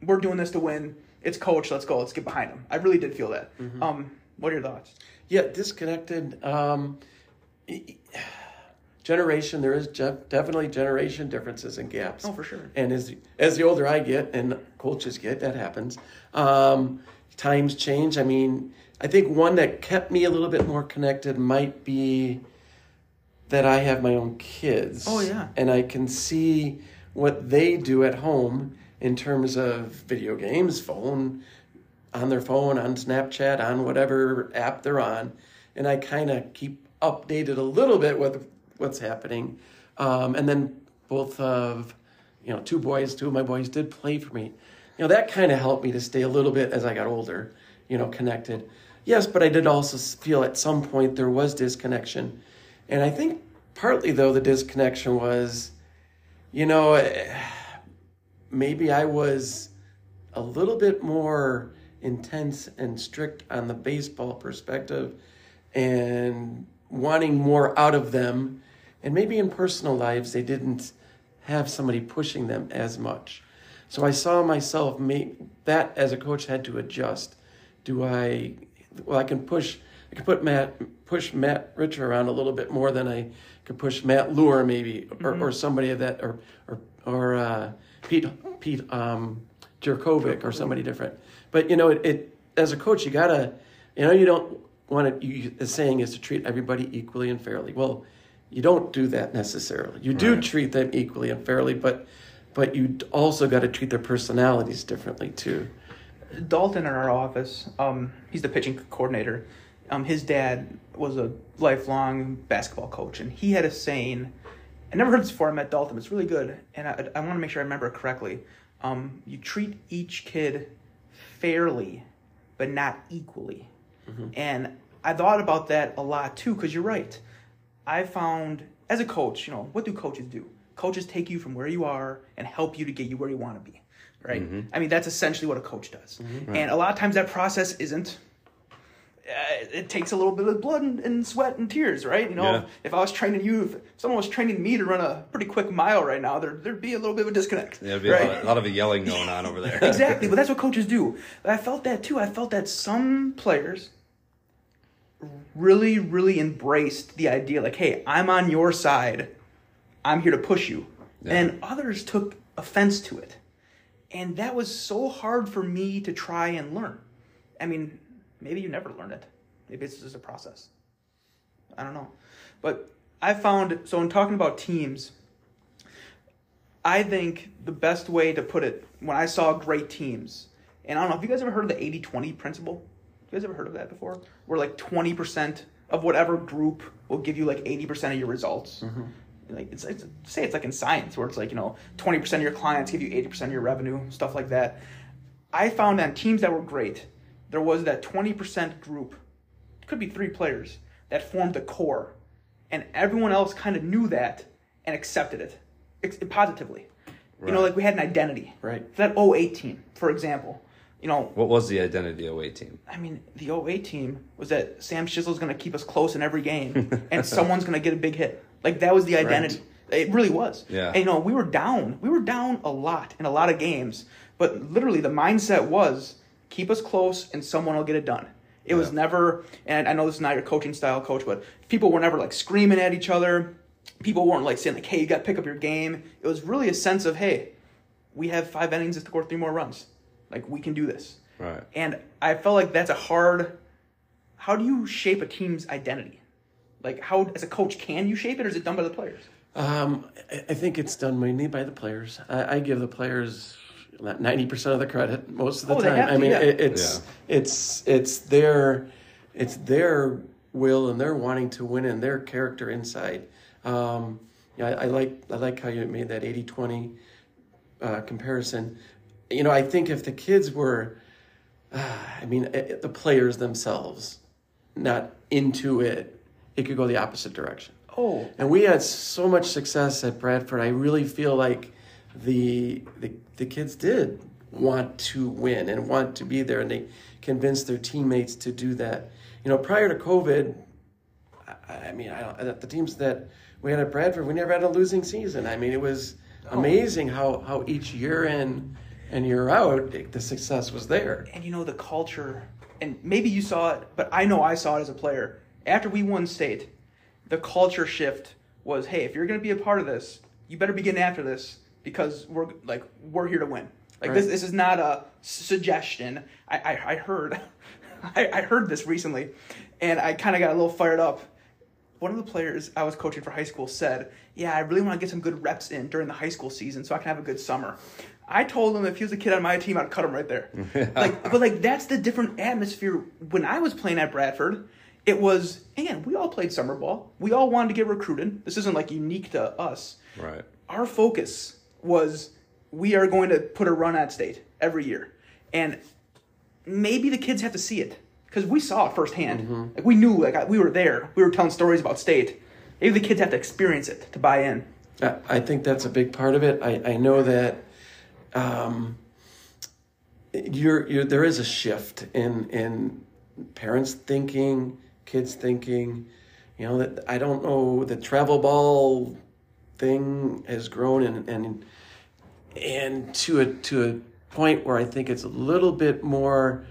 we're doing this to win. It's coach. Let's go. Let's get behind him. I really did feel that. Um, what are your thoughts? Yeah, disconnected. Um, e- generation, there is definitely generation differences and gaps. Oh, for sure. And as as the older I get and coaches get, that happens. Um, times change. I mean, I think one that kept me a little bit more connected might be that I have my own kids. Oh, yeah. And I can see what they do at home in terms of video games, phone, on their phone, on Snapchat, on whatever app they're on. and I kind of keep updated a little bit with what's happening. Um, and then both of you know two boys, two of my boys did play for me. You know that kind of helped me to stay a little bit as I got older. You know, connected. Yes, but I did also feel at some point there was disconnection, and I think partly though the disconnection was, you know, eh, maybe I was a little bit more intense and strict on the baseball perspective and wanting more out of them. And maybe in personal lives, they didn't have somebody pushing them as much. So I saw myself make that as a coach had to adjust. Do I, well, I can push, I can put Matt, push Matt Richer around a little bit more than I could push Matt Lure maybe, or, or somebody of that, or, or, or, uh, Pete, Pete, um, Jerkovic or somebody different. But you know, it, it as a coach, you gotta, you know, you don't want to. You, the saying is to treat everybody equally and fairly. Well, you don't do that necessarily. You do Right. treat them equally and fairly, but but you also got to treat their personalities differently too. Dalton in our office, um, he's the pitching coordinator. Um, his dad was a lifelong basketball coach, and he had a saying. I never heard this before. I met Dalton. It's really good, and I, I want to make sure I remember it correctly. Um, you treat each kid fairly, but not equally. And I thought about that a lot too, because you're right. I found as a coach, you know, what do coaches do? Coaches take you from where you are and help you to get you where you want to be, right? I mean, that's essentially what a coach does. And a lot of times that process isn't. Uh, it takes a little bit of blood and, and sweat and tears, right? You know, Yeah. if I was training you, if someone was training me to run a pretty quick mile right now, there, the'd be a little bit of a disconnect. Yeah, there'd be right? a, lot, a lot of yelling going on over there. <laughs> exactly, but that's what <laughs> coaches do. But I felt that too. I felt that some players really, really embraced the idea like, hey, I'm on your side. I'm here to push you. Yeah. And others took offense to it. And that was so hard for me to try and learn. I mean, maybe you never learn it. Maybe it's just a process. I don't know. But I found, so in talking about teams, I think the best way to put it, when I saw great teams, and I don't know, have you guys ever heard of the 80 20 principle? You guys ever heard of that before? Where like 20% of whatever group will give you like 80% of your results. Mm-hmm. Like it's, it's say it's like in science where it's like, you know, 20% of your clients give you 80% of your revenue, stuff like that. I found on teams that were great, there was that 20% group, could be three players, that formed the core. And everyone else kind of knew that and accepted it ex- positively. You know, like we had an identity. Right. That 08 team, for example, you know, What was the identity of 18? I mean, the 08 team was that Sam Shizzle's going to keep us close in every game and <laughs> someone's going to get a big hit. Like, that was the identity. It really was. Yeah. And, you know, we were down. We were down a lot in a lot of games. But literally, the mindset was keep us close and someone will get it done. It was never, and I know this is not your coaching style, coach, but people were never like screaming at each other. People weren't like saying, like, hey, you got to pick up your game. It was really a sense of, hey, we have five innings to score three more runs. Like, we can do this. Right. And I felt like that's a hard. How do you shape a team's identity? Like, how as a coach can you shape it, or is it done by the players? Um, I I think it's done mainly by the players. I, I give the players ninety percent of the credit most of the Oh, time. have I mean, yeah. it, it's it's it's their it's their will and their wanting to win and their character inside. Um, yeah, I, I like I like how you made that 80-20 uh, comparison. You know, I think if the kids were, uh, <sighs> I mean, eh, the players themselves, not into it, it could go the opposite direction. Oh, And we had so much success at Bradford. I really feel like the the, the kids did want to win and want to be there, and they convinced their teammates to do that. You know, prior to COVID, I, I mean, I don't, the teams that we had at Bradford, we never had a losing season. I mean, it was amazing how how each year in and you're out, the success was there. and you know the culture, and maybe you saw it, but I know I saw it as a player. After we won state, the culture shift was, hey, if you're going to be a part of this, you better be getting after this because we're like we're here to win. Like this, this is not a suggestion. I, I, I heard, <laughs> I, I heard this recently, and I kind of got a little fired up. One of the players I was coaching for high school said, "Yeah, I really want to get some good reps in during the high school season so I can have a good summer." I told him if he was a kid on my team, I'd cut him right there. <laughs> like, but like that's the different atmosphere. When I was playing at Bradford, it was, and we all played summer ball. We all wanted to get recruited. This isn't like unique to us. Right. Our focus was we are going to put a run at state every year. And maybe the kids have to see it because we saw it firsthand. Mm-hmm. Like we knew, like we were there. We were telling stories about state. Maybe the kids have to experience it to buy in. I, I think that's a big part of it. I, I know that um, you're, you're, there is a shift in, in parents thinking, kids thinking. You know, that I don't know, the travel ball thing has grown and, and, and to a, to a point where I think it's a little bit more.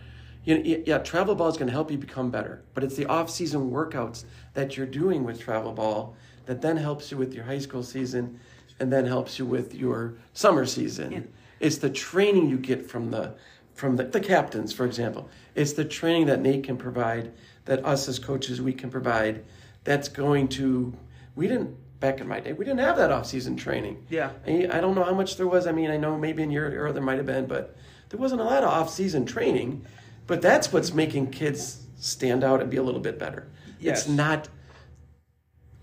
You know, yeah, travel ball is going to help you become better, but it's the off-season workouts that you're doing with travel ball that then helps you with your high school season, and then helps you with your summer season. Yeah. It's the training you get from the from the, the captains, for example. It's the training that Nate can provide, that us as coaches we can provide. That's going to. We didn't back in my day. We didn't have that off-season training. Yeah. I, I don't know how much there was. I mean, I know maybe in your era there might have been, but there wasn't a lot of off-season training. But that's what's making kids stand out and be a little bit better. Yes. It's not.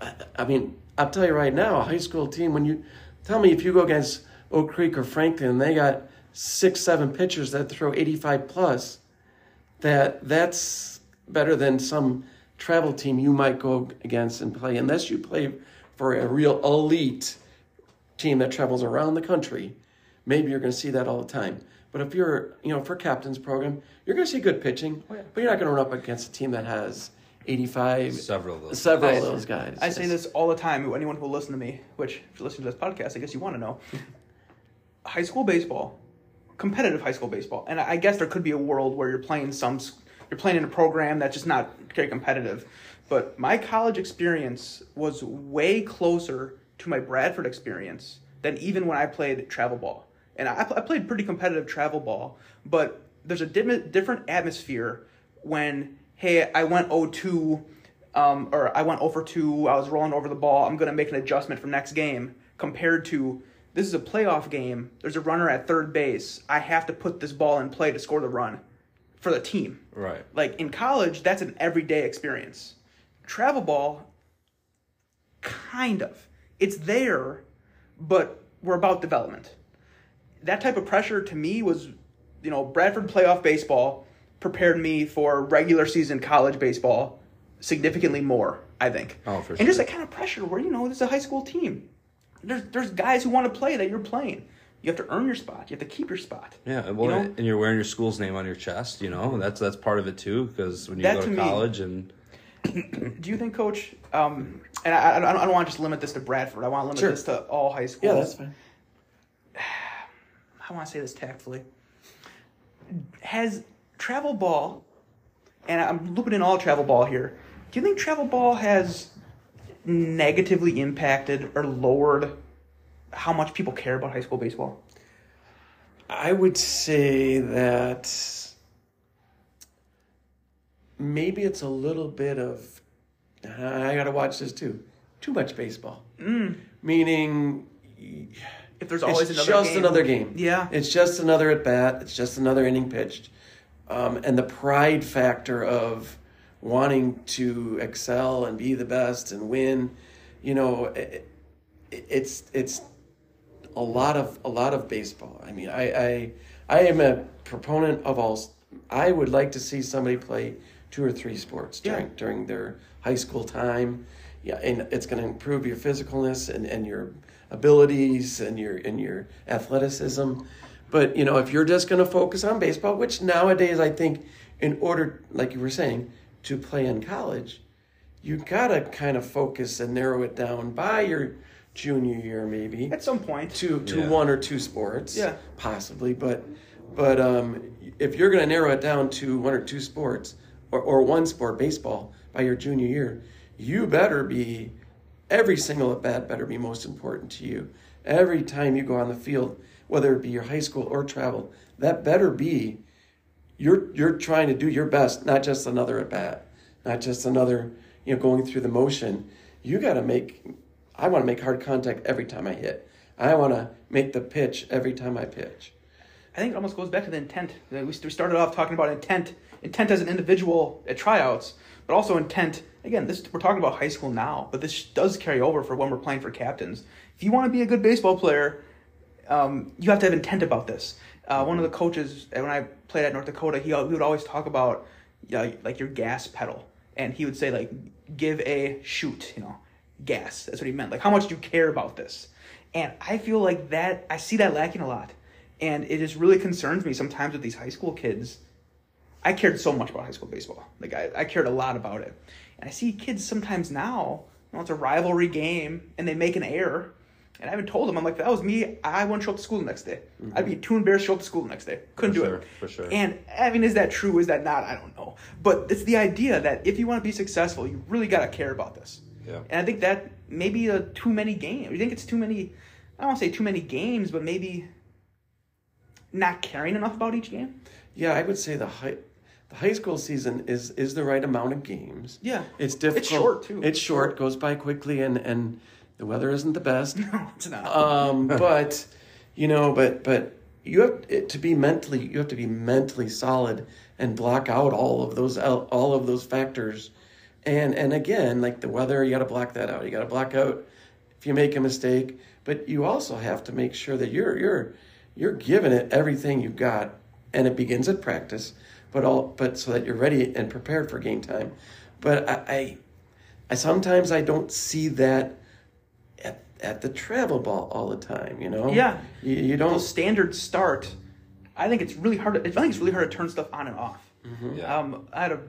I- I mean, I'll tell you right now, a high school team. When you tell me if you go against Oak Creek or Franklin, and they got six, seven pitchers that throw eighty-five plus, that that's better than some travel team you might go against and play. Unless you play for a real elite team that travels around the country, maybe you're going to see that all the time. But if you're, you know, for captain's program, you're going to see good pitching, Oh, yeah. but you're not going to run up against a team that has 85, Several of those. several I- of those guys. I say this all the time. Anyone who will listen to me, which if you listen to this podcast, I guess you want to know. High school baseball, competitive high school baseball, and I guess there could be a world where you're playing some, you're playing in a program that's just not very competitive. But my college experience was way closer to my Bradford experience than even when I played travel ball. And I, I played pretty competitive travel ball, but there's a different atmosphere when, hey, I went 0-2, um, or I went 0 for 2, I was rolling over the ball, I'm going to make an adjustment for next game, compared to this is a playoff game, there's a runner at third base, I have to put this ball in play to score the run for the team. Right. Like in college, that's an everyday experience. Travel ball, kind of. It's there, but we're about development. That type of pressure to me was, you know, Bradford playoff baseball prepared me for regular season college baseball significantly more, I think. Oh, for And just that kind of pressure where, you know, this is a high school team. There's, there's guys who want to play that you're playing. You have to earn your spot. You have to keep your spot. Yeah, well, You know? and you're wearing your school's name on your chest. You know, that's that's part of it too. Because when you That go to to me- college and <coughs> Do you think, Coach? Um, and I, I, don't- I don't want to just limit this to Bradford. I want to limit Sure. this to all high schools. yeah, that's fine. <sighs> I want to say this tactfully. Has travel ball, and I'm looping in all travel ball here. Do you think travel ball has negatively impacted or lowered how much people care about high school baseball? I would say that maybe it's a little bit of I got to watch this too. Too much baseball. Mm. Meaning If there's always it's another just game. another game. Yeah. It's just another at bat. It's just another inning pitched. Um, and the pride factor of wanting to excel and be the best and win, you know, it, it- it's it's a lot of a lot of baseball. I mean, I I, I am a proponent of all. I would like to see somebody play two or three sports Yeah. during during their high school time. Yeah, and it's going to improve your physicalness and, and your abilities and your and your athleticism. But you know, if you're just going to focus on baseball, which nowadays I think, in order, like you were saying, to play in college, you got to kind of focus and narrow it down by your junior year, maybe At some point. to to Yeah. one or two sports, Yeah. possibly. But but um, if you're going to narrow it down to one or two sports or, or one sport, baseball, by your junior year, you better be every single at bat better be most important to you. Every time you go on the field, whether it be your high school or travel, that better be you're you're trying to do your best, not just another at bat, not just another you know going through the motion. You got to make. I want to make hard contact every time I hit. I want to make the pitch every time I pitch. I think it almost goes back to the intent. We started off talking about intent, intent as an individual at tryouts, but also intent. Again, this we're talking about high school now, but this does carry over for when we're playing for captains. If you want to be a good baseball player, um, you have to have intent about this. Uh, one of the coaches when I played at North Dakota, he, he would always talk about you know, like your gas pedal, and he would say like give a shoot, you know, gas. That's what he meant. Like how much do you care about this? And I feel like that I see that lacking a lot, and it just really concerns me sometimes with these high school kids. I cared so much about high school baseball. Like I, I cared a lot about it, and I see kids sometimes now. You know, it's a rivalry game, and they make an error and I haven't told him. I'm like, if that was me, I wouldn't show up to school the next day. Mm-hmm. I'd be too embarrassed to show up to school the next day. Couldn't for do sure, it. For sure. And I mean, is that true? Is that not? I don't know. But it's the idea that if you want to be successful, you really got to care about this. Yeah. And I think that maybe a too many games. You think it's too many? I don't want to say too many games, but maybe not caring enough about each game. Yeah, I would say the high the high school season is is the right amount of games. Yeah. It's difficult. It's short too. It's short, goes by quickly and and the weather isn't the best. <laughs> No, it's not. Um, but you know, but but you have it, to be mentally. You have to be mentally solid and block out all of those all of those factors. And and again, like the weather, you got to block that out. You got to block out if you make a mistake. But you also have to make sure that you're you're you're giving it everything you've got, and it begins at practice. But all but so that you're ready and prepared for game time. But I, I, I sometimes I don't see that at, at the travel ball all the time, you know? Yeah. You, you don't. Those standards start. I think it's really hard. To, I think it's really hard to turn stuff on and off. Yeah. Um, I had a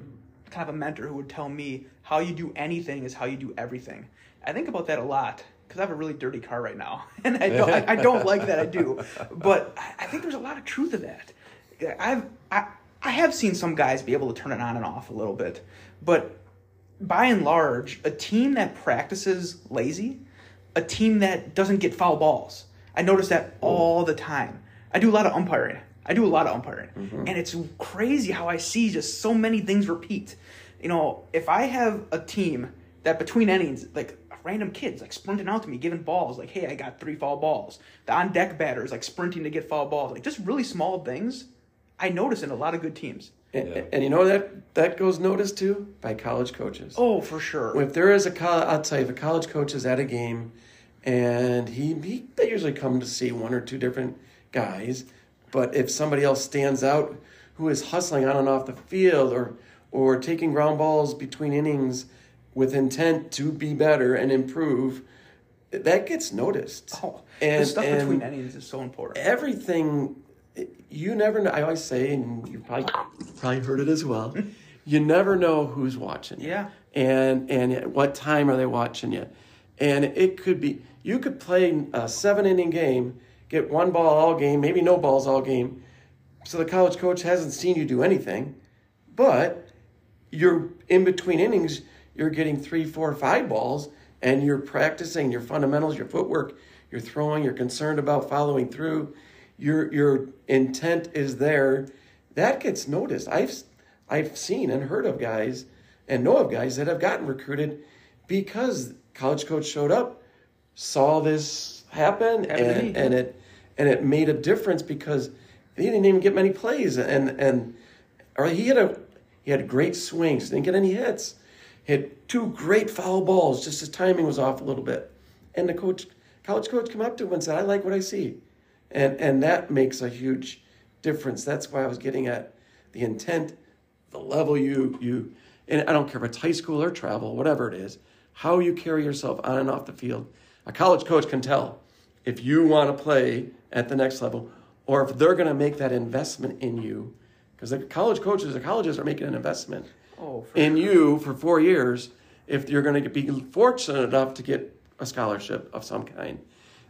kind of a mentor who would tell me how you do anything is how you do everything. I think about that a lot because I have a really dirty car right now, <laughs> and I don't, I, I don't like that I do. But I, I think there's a lot of truth to that. I've I, I have seen some guys be able to turn it on and off a little bit, but by and large, a team that practices lazy, a team that doesn't get foul balls. I notice that mm. all the time. I do a lot of umpiring. I do a lot of umpiring. Mm-hmm. And it's crazy how I see just so many things repeat. You know, if I have a team that between innings, like random kids like sprinting out to me, giving balls, like, hey, I got three foul balls. The on deck batters like sprinting to get foul balls, like just really small things. I notice in a lot of good teams. and, Yeah. and you know that that goes noticed too by college coaches. Oh, for sure. If there is a college, I'll tell you, if a college coach is at a game, and he, he they usually come to see one or two different guys, but if somebody else stands out who is hustling on and off the field or or taking ground balls between innings with intent to be better and improve, that gets noticed. oh, and the stuff and between innings is so important. everything you never know. I always say, and you probably probably heard it as well. <laughs> you never know who's watching. you. Yeah. And and at what time are they watching you? And it could be you could play a seven inning game, get one ball all game, maybe no balls all game. So the college coach hasn't seen you do anything, but you're in between innings, you're getting three, four, five balls, and you're practicing your fundamentals, your footwork, you're throwing, you're concerned about following through, your your intent is there. That gets noticed. I've I've seen and heard of guys and know of guys that have gotten recruited because college coach showed up, saw this happen, and, and it and it made a difference because he didn't even get many plays and and or he had a he had great swings, didn't get any hits. Hit two great foul balls, just his timing was off a little bit. And the coach college coach came up to him and said, I like what I see. And and that makes a huge difference. That's why I was getting at the intent, the level you you and I don't care if it's high school or travel, whatever it is, how you carry yourself on and off the field. A college coach can tell if you want to play at the next level or if they're going to make that investment in you. Because the college coaches the colleges are making an investment Oh, in you for four years if you're going to be fortunate enough to get a scholarship of some kind.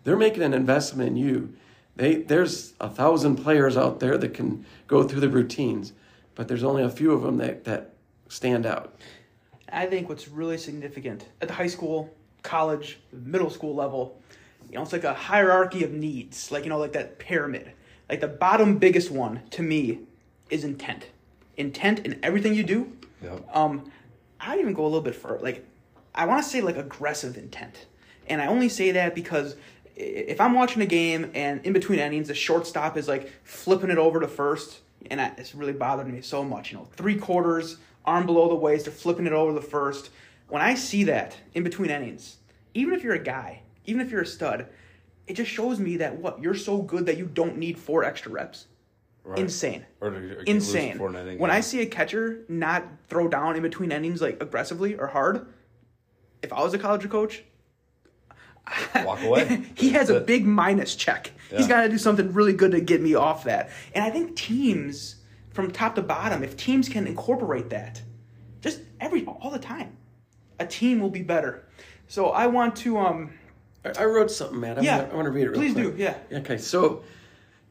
They're making an investment in you. They there's a thousand players out there that can go through the routines but there's only a few of them that, that stand out. I think what's really significant at the high school, college, middle school level, you know, it's like a hierarchy of needs, like you know, like that pyramid. Like the bottom biggest one to me is intent. Intent in everything you do. Yep. Um, I'd even go a little bit further. Like, I want to say like aggressive intent, and I only say that because if I'm watching a game and in between innings, the shortstop is like flipping it over to first, and I, it's really bothered me so much. You know, three quarters arm below the waist, or flipping it over the first. When I see that in between innings, even if you're a guy, even if you're a stud, it just shows me that what you're so good that you don't need four extra reps. Right. Insane. Or to get Insane. inning, When yeah. I see a catcher not throw down in between innings like aggressively or hard, if I was a college coach, <laughs> Walk away. he has a big minus check. He's got to do something really good to get me off that. And I think teams, from top to bottom, if teams can incorporate that, just every all the time, a team will be better. So I want to um I I wrote something, Matt. I'm Yeah. gonna, I want to read it real Please quick. do, yeah. Okay, so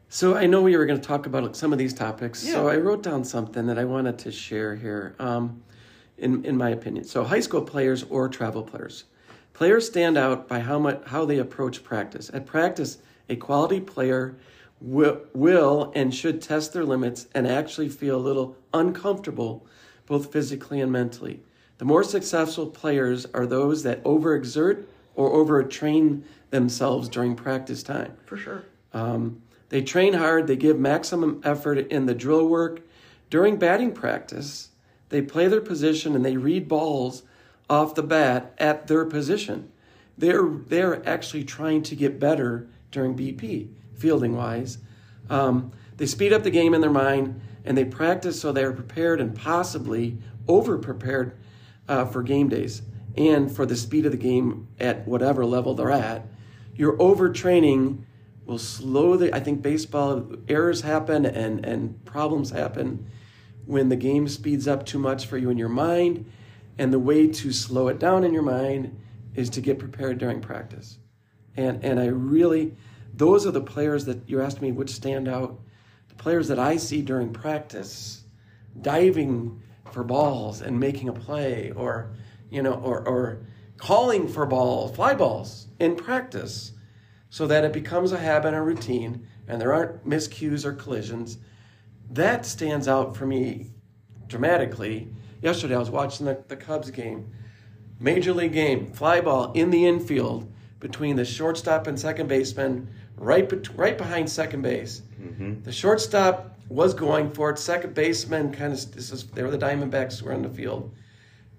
so I know we were going to talk about some of these topics. Yeah. So I wrote down something that I wanted to share here. Um, in in my opinion, so high school players or travel players, players stand out by how much how they approach practice. At practice, a quality player will, will and should test their limits and actually feel a little uncomfortable, both physically and mentally. The more successful players are those that overexert or overtrain themselves during practice time. for sure. Um, they train hard, they give maximum effort in the drill work. During batting practice, they play their position and they read balls off the bat at their position. They're, they're actually trying to get better during BP, fielding wise. Um, they speed up the game in their mind and they practice so they're prepared and possibly over prepared uh, for game days and for the speed of the game at whatever level they're at. Your overtraining will slow the. I think baseball errors happen and and problems happen when the game speeds up too much for you in your mind, and the way to slow it down in your mind is to get prepared during practice. And and I really, those are the players that you asked me which stand out. The players that I see during practice, diving for balls and making a play, or you know, or or calling for balls, fly balls in practice so that it becomes a habit and routine and there aren't miscues or collisions. That stands out for me dramatically. Yesterday I was watching the, the Cubs game, major league game, fly ball in the infield between the shortstop and second baseman, right, bet- right behind second base. Mm-hmm. The shortstop was going for it. Second baseman kind of, this is, they were the Diamondbacks were on the field.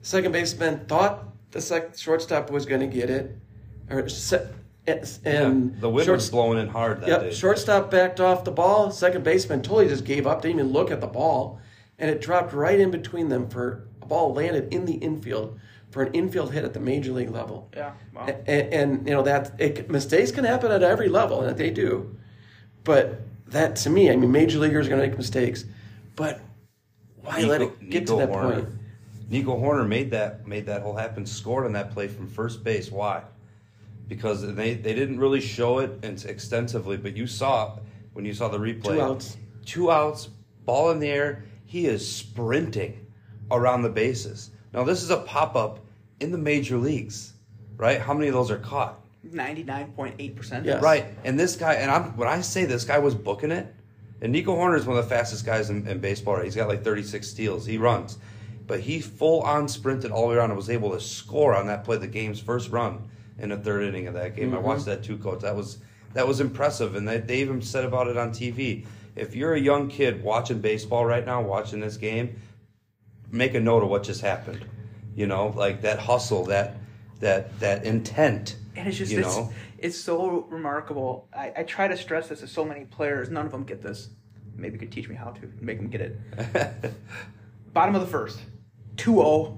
Second baseman thought the sec, shortstop was going to get it. Or se- and Yeah, the wind short- was blowing in hard that Yep, day. shortstop backed off the ball. Second baseman totally just gave up, didn't even look at the ball, and it dropped right in between them for a ball landed in the infield for an infield hit at the major league level. Yeah. Wow. And, and you know that it, mistakes can happen at every level, and they do. But that to me, I mean, major leaguers are going to make mistakes, but why let Nico- it get Nico to that Hoerner. point? Nico Hoerner made that made that whole happen. Scored on that play from first base. Why? Because they they didn't really show it extensively, but you saw when you saw the replay. Two outs. Two outs. Ball in the air. He is sprinting around the bases. Now this is a pop up in the major leagues, right? How many of those are caught? Ninety nine point eight percent. Yes. Right. And this guy, and I'm when I say this guy was booking it, and Nico Hoerner is one of the fastest guys in, in baseball. Right? He's got like 36 steals. He runs, but he full on sprinted all the way around and was able to score on that play, the game's first run in the third inning of that game. I mm-hmm. watched that two coach. That was that was impressive, and they, they even said about it on TV. If you're a young kid watching baseball right now, watching this game, make a note of what just happened. You know, like that hustle, that that that intent. And it's just you it's, know. it's so remarkable. I, I try to stress this to so many players. None of them get this. Maybe you could teach me how to make them get it. <laughs> Bottom of the first, 2-0.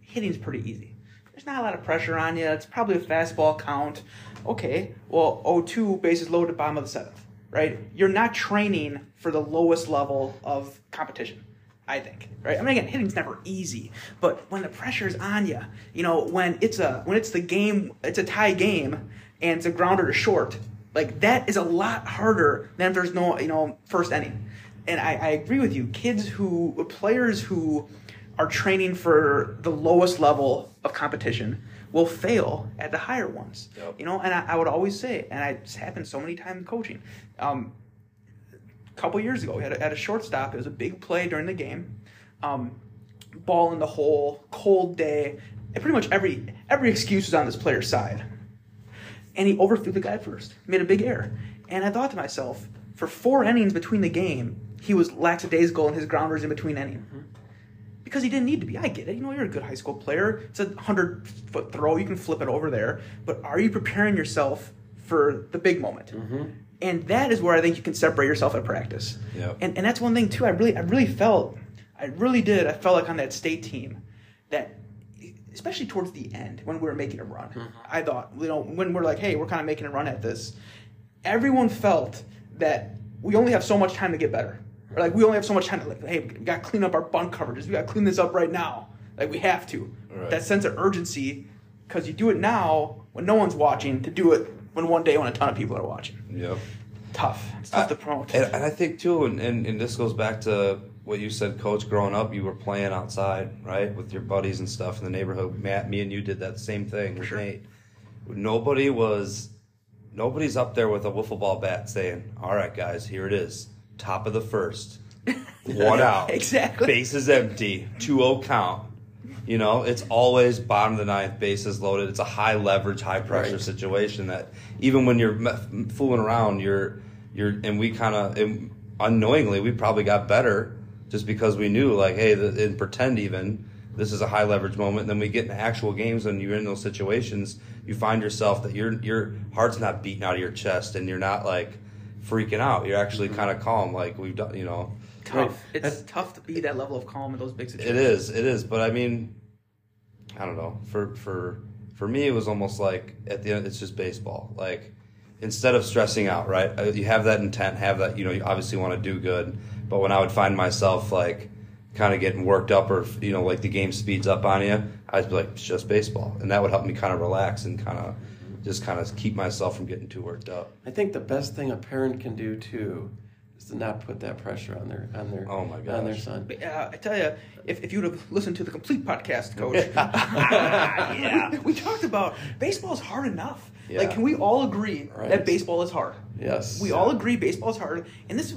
Hitting's pretty easy. There's not a lot of pressure on you. It's probably a fastball count. Okay, well, 0-2, bases loaded, bottom of the seventh, right? You're not training for the lowest level of competition. I think, right? I mean, again, hitting's never easy, but when the pressure's on you, you know, when it's a when it's the game, it's a tie game, and it's a grounder to short, like that is a lot harder than if there's no, you know, first inning. And I, I agree with you. Kids who, players who are training for the lowest level of competition will fail at the higher ones. Yep. You know, and I, I would always say, and it's happened so many times in coaching. Um, couple years ago. We had a, had a shortstop. It was a big play during the game. Um, ball in the hole, cold day. And pretty much every every excuse was on this player's side. And he overthrew the guy first, made a big error. And I thought to myself, for four innings between the game, he was lackadaisical in his grounders in between innings. because he didn't need to be. I get it. You know, you're a good high school player. It's a hundred foot throw. You can flip it over there. But are you preparing yourself for the big moment? And that is where I think you can separate yourself at practice. Yep. And and that's one thing too. I really I really felt I really did. I felt like on that state team that especially towards the end when we were making a run. Mm-hmm. I thought, you know, when we're like, hey, we're kind of making a run at this, everyone felt that we only have so much time to get better. Or like we only have so much time to like, hey, we got to clean up our bunt coverages. We got to clean this up right now. Like we have to. Right. That sense of urgency because you do it now when no one's watching to do it when one day when a ton of people are watching. Yep. Tough. It's tough to promote. And, and I think too, and, and, and this goes back to what you said, Coach. Growing up, you were playing outside, right, with your buddies and stuff in the neighborhood. Matt, me, and you did that same thing with Sure. Nate. Nobody was, nobody's up there with a wiffle ball bat saying, "All right, guys, here it is, top of the first, <laughs> one out, Exactly. bases empty, 2-0 count." You know, it's always bottom of the ninth, bases loaded. It's a high leverage, high pressure Right. situation that even when you're me- fooling around, you're you're and we kind of unknowingly we probably got better just because we knew like, hey, the, and pretend even this is a high leverage moment. And then we get in actual games and you're in those situations, you find yourself that your your heart's not beating out of your chest and you're not like freaking out. You're actually mm-hmm. kind of calm, like we've done, you know. Tough. Right. It's That's- tough to be that level of calm in those big situations. It is. It is. But I mean, I don't know. For for for me, it was almost like at the end, it's just baseball. Like instead of stressing out, right? uh, You have that intent, have that. You know, you obviously want to do good. But when I would find myself like kind of getting worked up, or you know, like the game speeds up on you, I'd be like, it's just baseball, and that would help me kind of relax and kind of just kind of keep myself from getting too worked up. I think the best thing a parent can do too is to not put that pressure on their on their Oh my on their son. But, uh, I tell you, if, if you would have listened to the complete podcast, Coach, <laughs> Yeah. we talked about baseball's hard enough. Yeah. Like, can we all agree Right. that baseball is hard? Yes. We all agree baseball is hard. And this,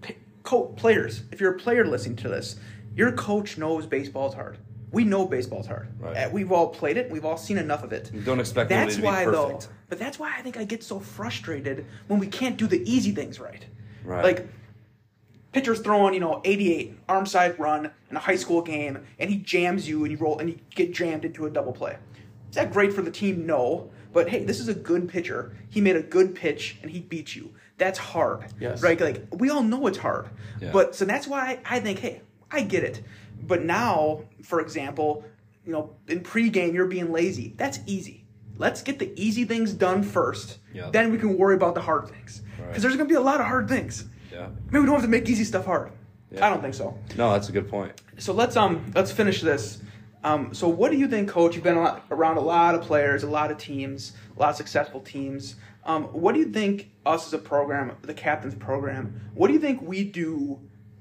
p- co- players, if you're a player listening to this, your coach knows baseball is hard. We know baseball is hard. Right. Uh, We've all played it. We've all seen enough of it. You don't expect That's everybody to be why, perfect. though. But that's why I think I get so frustrated when we can't do the easy things right. Right. Like pitcher's throwing, you know, 88 arm side run in a high school game, and he jams you, and you roll, and you get jammed into a double play. Is that great for the team? No. But hey, this is a good pitcher. He made a good pitch, and he beat you. That's hard. Yes. Right? Like we all know it's hard. Yeah. But so that's why I think, hey, I get it. But now, for example, you know, in pregame you're being lazy. That's easy. Let's get the easy things done first. Yeah. Then we can worry about the hard things. Because Right. there's gonna be a lot of hard things. Yeah. Maybe we don't have to make easy stuff hard. Yeah. I don't think so. No, that's a good point. So let's um let's finish this. Um, so what do you think, Coach? You've been a lot, around a lot of players, a lot of teams, a lot of successful teams. Um, what do you think us as a program, the captain's program, what do you think we do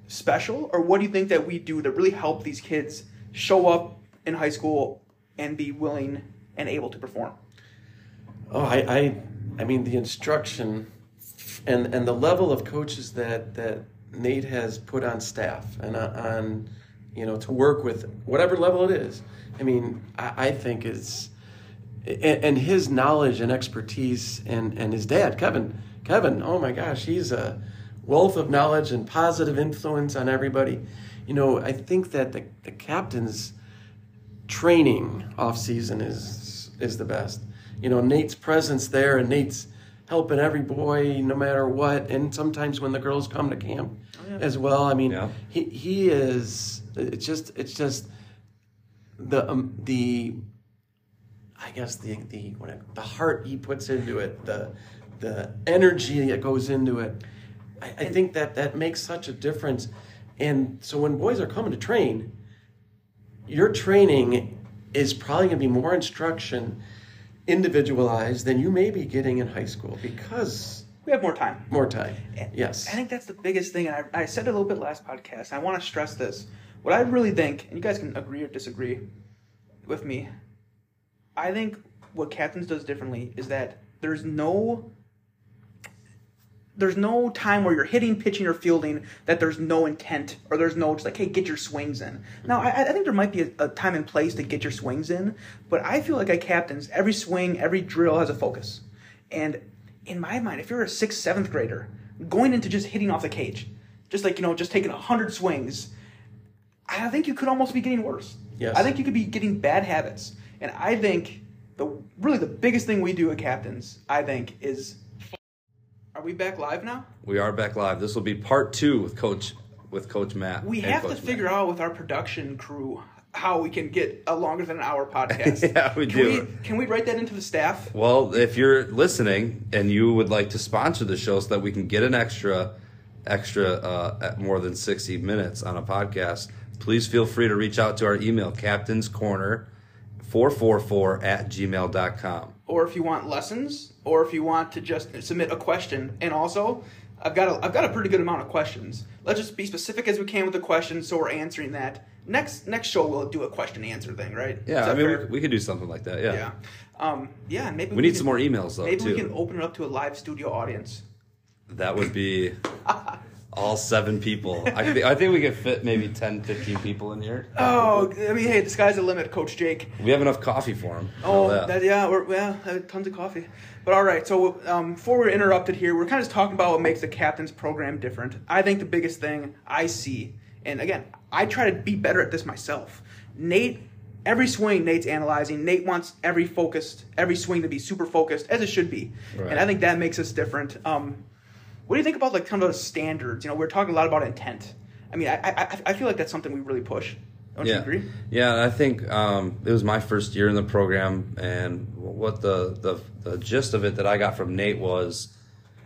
special, or what do you think that we do that really help these kids show up in high school and be willing and able to perform? Oh, I, I, I mean the instruction, and and the level of coaches that that Nate has put on staff and on, you know to work with whatever level it is. I mean, I, I think is, and, and his knowledge and expertise, and and his dad Kevin, Kevin. Oh my gosh, he's a wealth of knowledge and positive influence on everybody. You know, I think that the the captains training off season is is the best. You know, Nate's presence there and Nate's helping every boy no matter what and sometimes when the girls come to camp as well. I mean, Yeah. he he is it's just it's just the um, the I guess the the what it- the heart he puts into it, the the energy that goes into it. I, I think that that makes such a difference. And so when boys are coming to train, your training is probably going to be more instruction individualized than you may be getting in high school because We have more time. more time. Yes. I think that's the biggest thing, and I, I said a little bit last podcast. I want to stress this. What I really think, and you guys can agree or disagree with me, I think what captains does differently is that there's no there's no time where you're hitting, pitching, or fielding that there's no intent or there's no just like, hey, get your swings in. Now, I, I think there might be a, a time and place to get your swings in, but I feel like at captains, every swing, every drill has a focus. And in my mind, if you're a sixth, seventh grader going into just hitting off the cage, just like, you know, just taking 100 swings, I think you could almost be getting worse. Yes. I think you could be getting bad habits. And I think the really the biggest thing we do at captains, I think, is we back live now? We are back live. This will be part two with Coach with Coach Matt. We have to Coach figure Matt. out with our production crew how we can get a longer than an hour podcast. <laughs> Yeah, we can do. We, can we write that into the staff? Well, if you're listening and you would like to sponsor the show so that we can get an extra, extra uh, at more than sixty minutes on a podcast, please feel free to reach out to our email captain's corner, four four four at gmail.com. or if you want lessons, or if you want to just submit a question. And also, I've got a, I've got a pretty good amount of questions. Let's just be specific as we can with the questions, so we're answering that. Next next show we'll do a question answer thing, right? Yeah, I mean fair? we, we could do something like that. Yeah, yeah, um, yeah. Maybe we need can- some more emails though Maybe too. we can open it up to a live studio audience. That would be <laughs> all seven people. I think I think we could fit maybe 10, 15 people in here. Oh, I mean, hey, the sky's the limit, Coach Jake. We have enough coffee for them. Oh, that. yeah, we're, yeah, uh, tons of coffee. But all right, so um, before we're interrupted here, we're kind of just talking about what makes the captain's program different. I think the biggest thing I see, and again, I try to be better at this myself. Nate, every swing, Nate's analyzing. Nate wants every focused, every swing to be super focused, as it should be. Right. And I think that makes us different. Um, what do you think about like kind of standards? You know, we're talking a lot about intent. I mean, I, I, I feel like that's something we really push. Don't you yeah. agree? Yeah, I think um, it was my first year in the program, and what the, the the gist of it that I got from Nate was,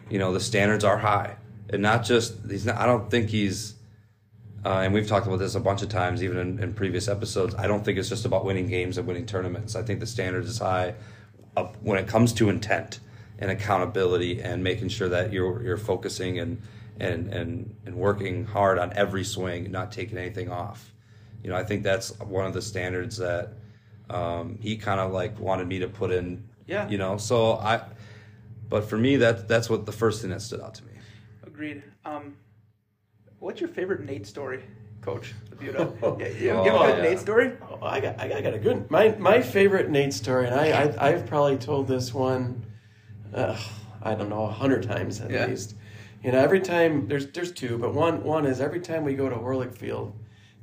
you know, the standards are high, and not just he's not. I don't think he's, uh, and we've talked about this a bunch of times, even in, in previous episodes. I don't think it's just about winning games and winning tournaments. I think the standards is high, up when it comes to intent and accountability and making sure that you're you're focusing and and and and working hard on every swing, not taking anything off. You know, I think that's one of the standards that um, he kind of like wanted me to put in. Yeah. You know, so I, but for me, that that's what the first thing that stood out to me. Agreed. Um, what's your favorite Nate story, Coach <laughs> LaBuda? yeah, you Oh, have a good yeah. Nate story? Oh, I got, I got, I got a good. My my favorite Nate story, and I, I I've probably told this one, uh, I don't know, a hundred times at Yeah. least. You know, every time there's there's two, but one one is every time we go to Horlick Field,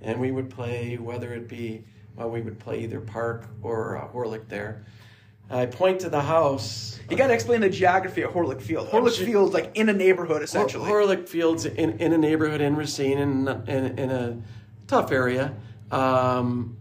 and we would play whether it be well we would play either Park or uh, Horlick there. I point to the house. You got to explain the geography of Horlick Field. Horlick sure. Field's like in a neighborhood, essentially. Hor- Horlick Fields in, in a neighborhood in Racine in, in, in a tough area. Um,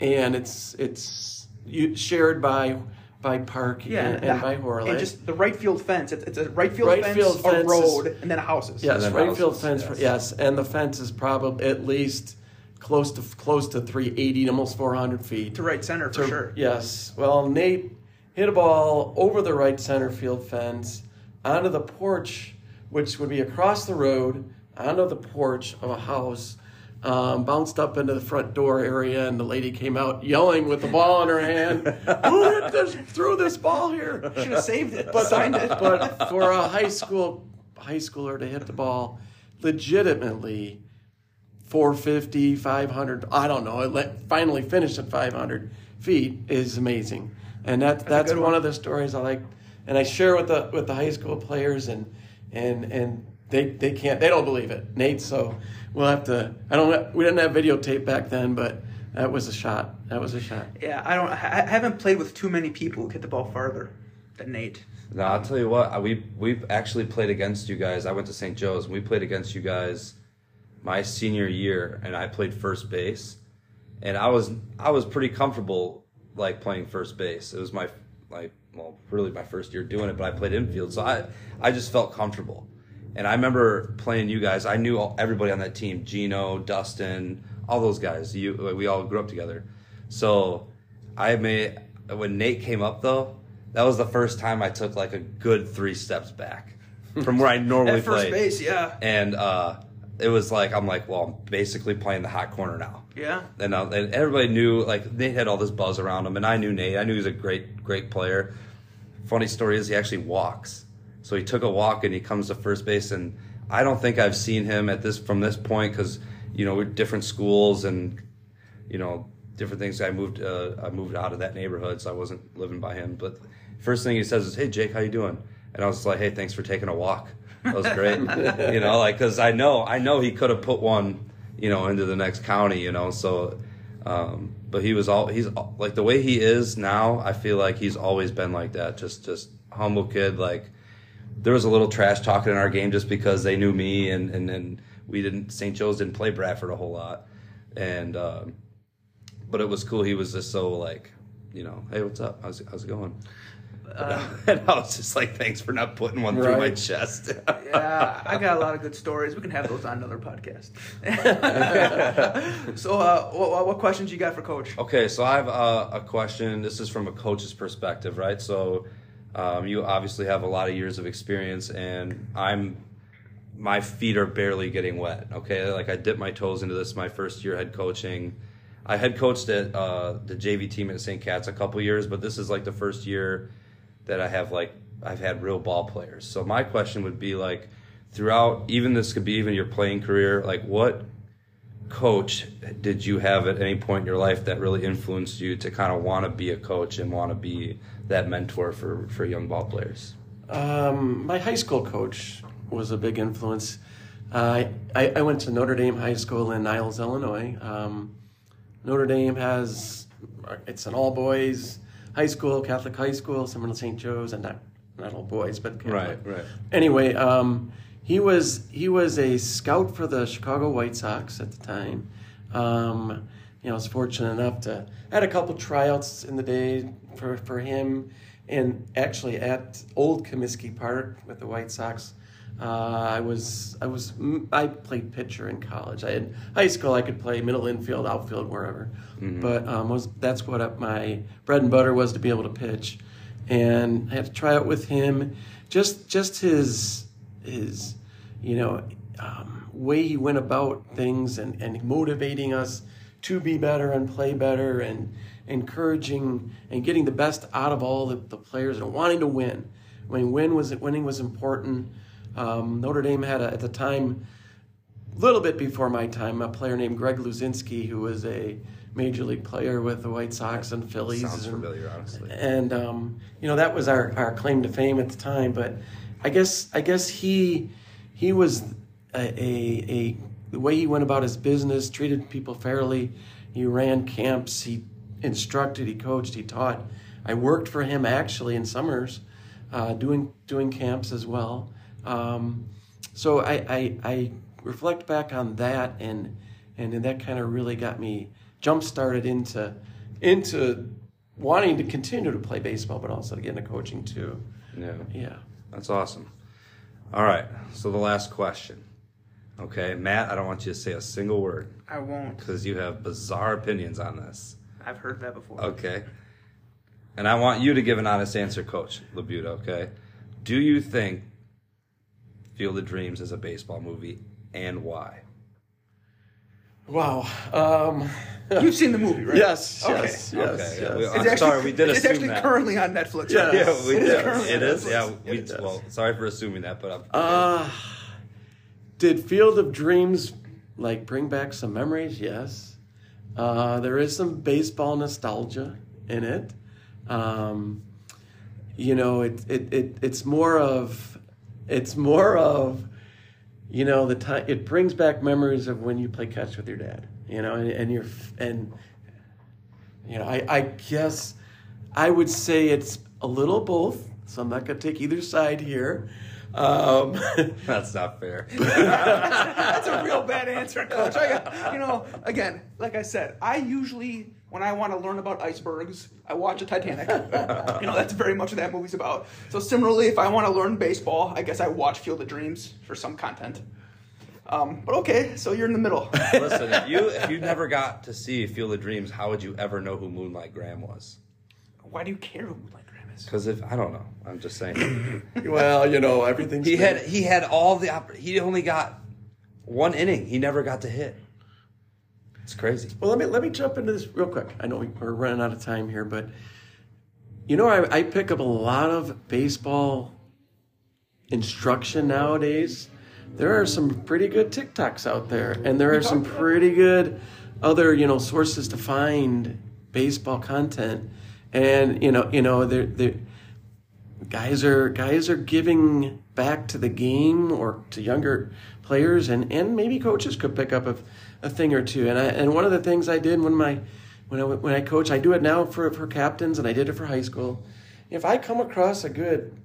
and it's it's shared by by Park yeah, and, and the- by Horlick. And just the right field fence. It's, it's a right field Right fence, field a fence is- road, and then houses. yes, then right field fence. yes. Yes. and the fence is probably at least close to close to 380, almost 400 feet. To right center, for sure. Yes. Well, Nate hit a ball over the right center field fence onto the porch, which would be across the road, onto the porch of a house. Um, bounced up into the front door area, and the lady came out yelling with the ball in her hand. Who hit this, threw this ball here? Should have saved it, but signed it. But for a high school high schooler to hit the ball legitimately 450, 500, I don't know, it let, finally finished at 500 feet is amazing. And that, that's good one one. of the stories I like. And I share with the, with the high school players and, and, and they, they can't, they don't believe it. Nate, so we'll have to, I don't, we didn't have videotape back then, but that was a shot. That was a shot. Yeah, I don't. I I haven't played with too many people who hit the ball farther than Nate. No, I'll tell you what. We we've actually played against you guys. I went to St. Joe's. and We played against you guys my senior year, and I played first base, and I was I was pretty comfortable like playing first base. It was my like well really my first year doing it, but I played infield, so I I just felt comfortable. And I remember playing you guys. I knew all, everybody on that team: Gino, Dustin, all those guys. You we all grew up together. So I made when Nate came up though. That was the first time I took like a good three steps back from where I <laughs> normally At first played. base, yeah, And uh, it was like I'm like, well, I'm basically playing the hot corner now. yeah. And, uh, and everybody knew like Nate had all this buzz around him, and I knew Nate. I knew he was a great, great player. Funny story is he actually walks. So he took a walk and he comes to first base, and I don't think I've seen him at this from this point because you know we're different schools and you know different things. I moved uh, I moved out of that neighborhood, so I wasn't living by him. But first thing he says is, "Hey Jake, how you doing?" And I was like, "Hey, thanks for taking a walk. That was great." <laughs> you know, like because I know I know he could have put one you know, into the next county, you know. So, um, but he was all he's like the way he is now. I feel like he's always been like that. Just just humble kid. Like there was a little trash talking in our game just because they knew me and and, and we didn't St. Joe's didn't play Bradford a whole lot, and um, but it was cool. He was just so like, you know, hey, what's up? How's how's it going? <laughs> and I was just like, thanks for not putting one through my chest. <laughs> yeah, I got a lot of good stories. We can have those on another podcast. <laughs> so, uh, what, what questions you got for Coach? Okay, so I have a, a question. This is from a coach's perspective, right? So, um, you obviously have a lot of years of experience, and I'm my feet are barely getting wet. Okay, like I dipped my toes into this my first year head coaching. I head coached at uh, the JV team at St. Cat's a couple years, but this is like the first year that I have like I've had real ball players. So my question would be like throughout even this could be even your playing career, like what coach did you have at any point in your life that really influenced you to kind of want to be a coach and want to be that mentor for for young ball players? Um, my high school coach was a big influence. Uh, I, I went to Notre Dame High School in Niles, Illinois. Um, Notre Dame has it's an all boys high school, Catholic high school, similar to St. Joe's, and not not all boys, but Catholic. right. Anyway, um, he was he was a scout for the Chicago White Sox at the time. Um, you know, I was fortunate enough to had a couple tryouts in the day for for him, and actually at Old Comiskey Park with the White Sox. Uh, I was I was I played pitcher in college. I had high school. I could play middle infield, outfield, wherever. But um, was that's what my bread and butter was to be able to pitch, and I had to try out with him. Just just his his you know um, way he went about things and, and motivating us to be better and play better and encouraging and getting the best out of all the, the players and wanting to win. I mean, win was winning was important. Um, Notre Dame had a, at the time, a little bit before my time, a player named Greg Luzinski, who was a major league player with the White Sox and Phillies. Sounds and- familiar, honestly. and um, you know that was our, our claim to fame at the time. But I guess I guess he he was a, a, a the way he went about his business, treated people fairly. He ran camps. He instructed. He coached. He taught. I worked for him actually in summers, uh, doing doing camps as well. Um, so I, I I reflect back on that and and that kind of really got me jump started into into wanting to continue to play baseball, but also to get into coaching too. Yeah. Yeah. That's awesome. All right. So the last question. Okay, Matt, I don't want you to say a single word I won't. because you have bizarre opinions on this. I've heard that before. Okay. And I want you to give an honest answer, Coach LaBuda, okay? Do you think Field of Dreams is a baseball movie and why? Wow. Um, <laughs> You've seen the movie, right? yes. Okay. Yes. Yes. Okay, yes. we- It's I'm actually, sorry, we did It's assume actually that. currently on Netflix. Yeah. right? Yeah, we It is did. currently It on is. Netflix. Yeah. We, It well, sorry for assuming that, but I'm. Uh, did Field of Dreams like bring back some memories? Yes. Uh, there is some baseball nostalgia in it. Um, you know, it, it, it it's more of it's more of you know the time it brings back memories of when you play catch with your dad. You know, and, and you're and you know I, I guess I would say it's a little both. So I'm not gonna take either side here. Um, <laughs> That's not fair. <laughs> That's a real bad answer, Coach. I you know, again, like I said, I usually when I want to learn about icebergs, I watch a Titanic. you know, that's very much what that movie's about. So similarly, if I want to learn baseball, I guess I watch Field of Dreams for some content. Um, but okay, so you're in the middle. <laughs> Listen, if you if you never got to see Field of Dreams, how would you ever know who Moonlight Graham was? Why do you care who Moonlight Graham? Because if I don't know, I'm just saying. <laughs> well, you know everything. he had he had all the oppor- he only got one inning. He never got to hit. It's crazy. Well, let me let me jump into this real quick. I know we- we're running out of time here, but you know, I, I pick up a lot of baseball instruction nowadays. There are some pretty good TikToks out there, and there are some pretty good other you know sources to find baseball content. And you know, you know, there there guys are guys are giving back to the game or to younger players, and, and maybe coaches could pick up a, a thing or two. And I, and one of the things I did when my when I when I coach, I do it now for for captains, and I did it for high school. If I come across a good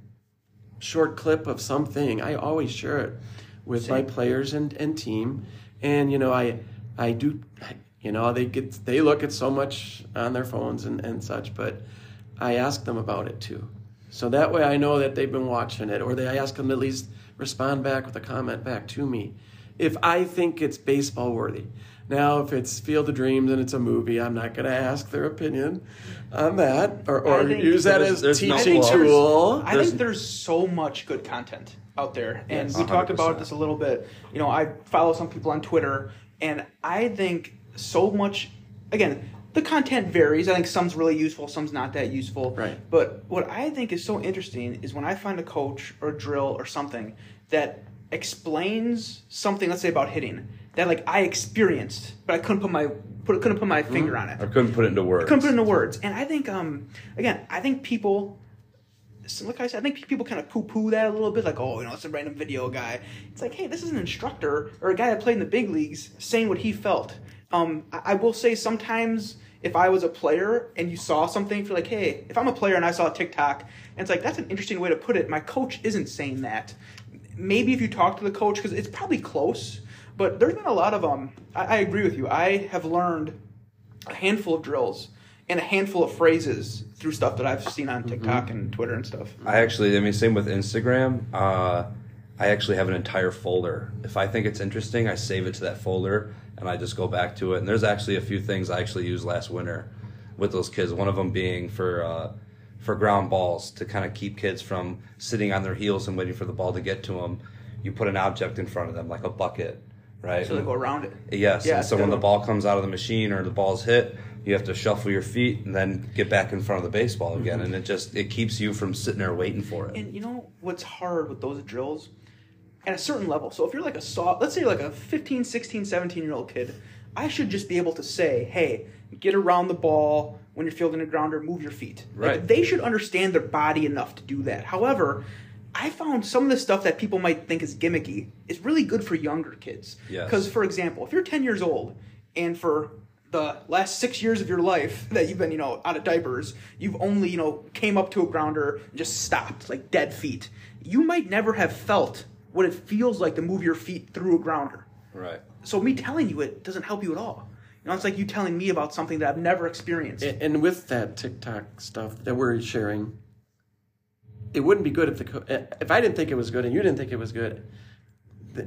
short clip of something, I always share it with my players and, and team. And you know, I I do you know, they get they look at so much on their phones and, and such, but I ask them about it too. So that way I know that they've been watching it, or they I ask them to at least respond back with a comment back to me. If I think it's baseball worthy. Now, if it's Field of Dreams and it's a movie, I'm not going to ask their opinion on that or, or use that as no teaching flaws. tool. I think there's so much good content out there, and Yes, we talked about this a little bit. You know, I follow some people on Twitter, and I think so much. Again, the content varies. I think some's really useful, some's not that useful. Right. But what I think is so interesting is when I find a coach or a drill or something that explains something, let's say about hitting, that like I experienced, but I couldn't put my put couldn't put my finger on it. I couldn't put it into words. I couldn't put it into words. And I think, um, again, I think people, so like I said, I think people kind of poo-poo that a little bit, like, oh, you know, it's a random video guy. It's like, hey, this is an instructor or a guy that played in the big leagues saying what he felt. Um, I, I will say sometimes if I was a player and you saw something, if you're like, hey, if I'm a player and I saw a TikTok, and it's like that's an interesting way to put it. My coach isn't saying that. Maybe if you talk to the coach, because it's probably close. But there's been a lot of um. I, I agree with you. I have learned a handful of drills and a handful of phrases through stuff that I've seen on TikTok and Twitter and stuff. I actually, I mean, same with Instagram. Uh, I actually have an entire folder. If I think it's interesting, I save it to that folder and I just go back to it. And there's actually a few things I actually used last winter with those kids. One of them being for uh, for ground balls to kind of keep kids from sitting on their heels and waiting for the ball to get to them. You put an object in front of them, like a bucket, right? So they go around it. Yes. Yeah, and so when the ball comes out of the machine or the ball's hit, you have to shuffle your feet and then get back in front of the baseball again. And it just it keeps you from sitting there waiting for it. And you know what's hard with those drills? At a certain level. So if you're like a soft, let's say like a 15, 16, 17 year old kid, I should just be able to say, hey, get around the ball when you're fielding a grounder, move your feet. Like, Right. they should understand their body enough to do that. However, I found some of the stuff that people might think is gimmicky is really good for younger kids. Yes. Because, for example, if you're 10 years old and for the last six years of your life <laughs> that you've been, you know, out of diapers, you've only, you know, came up to a grounder and just stopped, like dead feet. You might never have felt what it feels like to move your feet through a grounder. Right. So me telling you it doesn't help you at all. You know, it's like you telling me about something that I've never experienced. A- And with that TikTok stuff that we're sharing, it wouldn't be good if the co- eh, if I didn't think it was good and you didn't think it was good,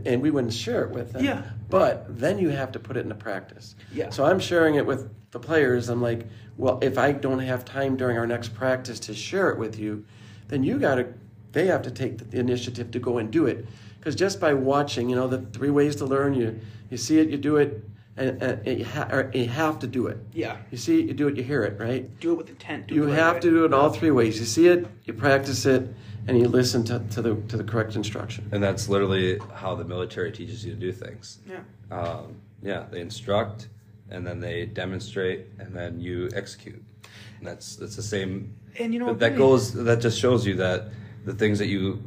and we wouldn't share it with them. Yeah. But then you have to put it into practice. Yeah. So I'm sharing it with the players. I'm like, well, if I don't have time during our next practice to share it with you, then you got to. They have to take the initiative to go and do it. Because just by watching, you know, the three ways to learn, you you see it, you do it, and, and you, ha- or you have to do it. yeah. You see it, you do it, you hear it, right? Do it with intent. Do You the right have way. to do it all three ways. You see it, you practice it, and you listen to, to the to the correct instruction. And that's literally how the military teaches you to do things. Yeah. Um, yeah, they instruct, and then they demonstrate, and then you execute. And that's that's the same. And you know that, that goes. That just shows you that the things that you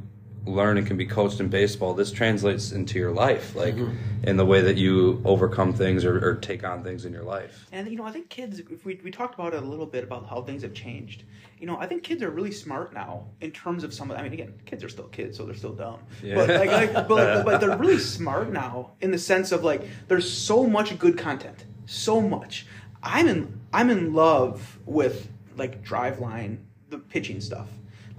learn and can be coached in baseball, this translates into your life, like mm-hmm. in the way that you overcome things or, or take on things in your life. And you know, I think kids. If we we talked about it a little bit about how things have changed. You know, I think kids are really smart now in terms of some. of I mean, again, kids are still kids, so they're still dumb. Yeah. But like, like <laughs> but, like, but they're really smart now in the sense of like, there's so much good content, so much. I'm in I'm in love with like Driveline, the pitching stuff,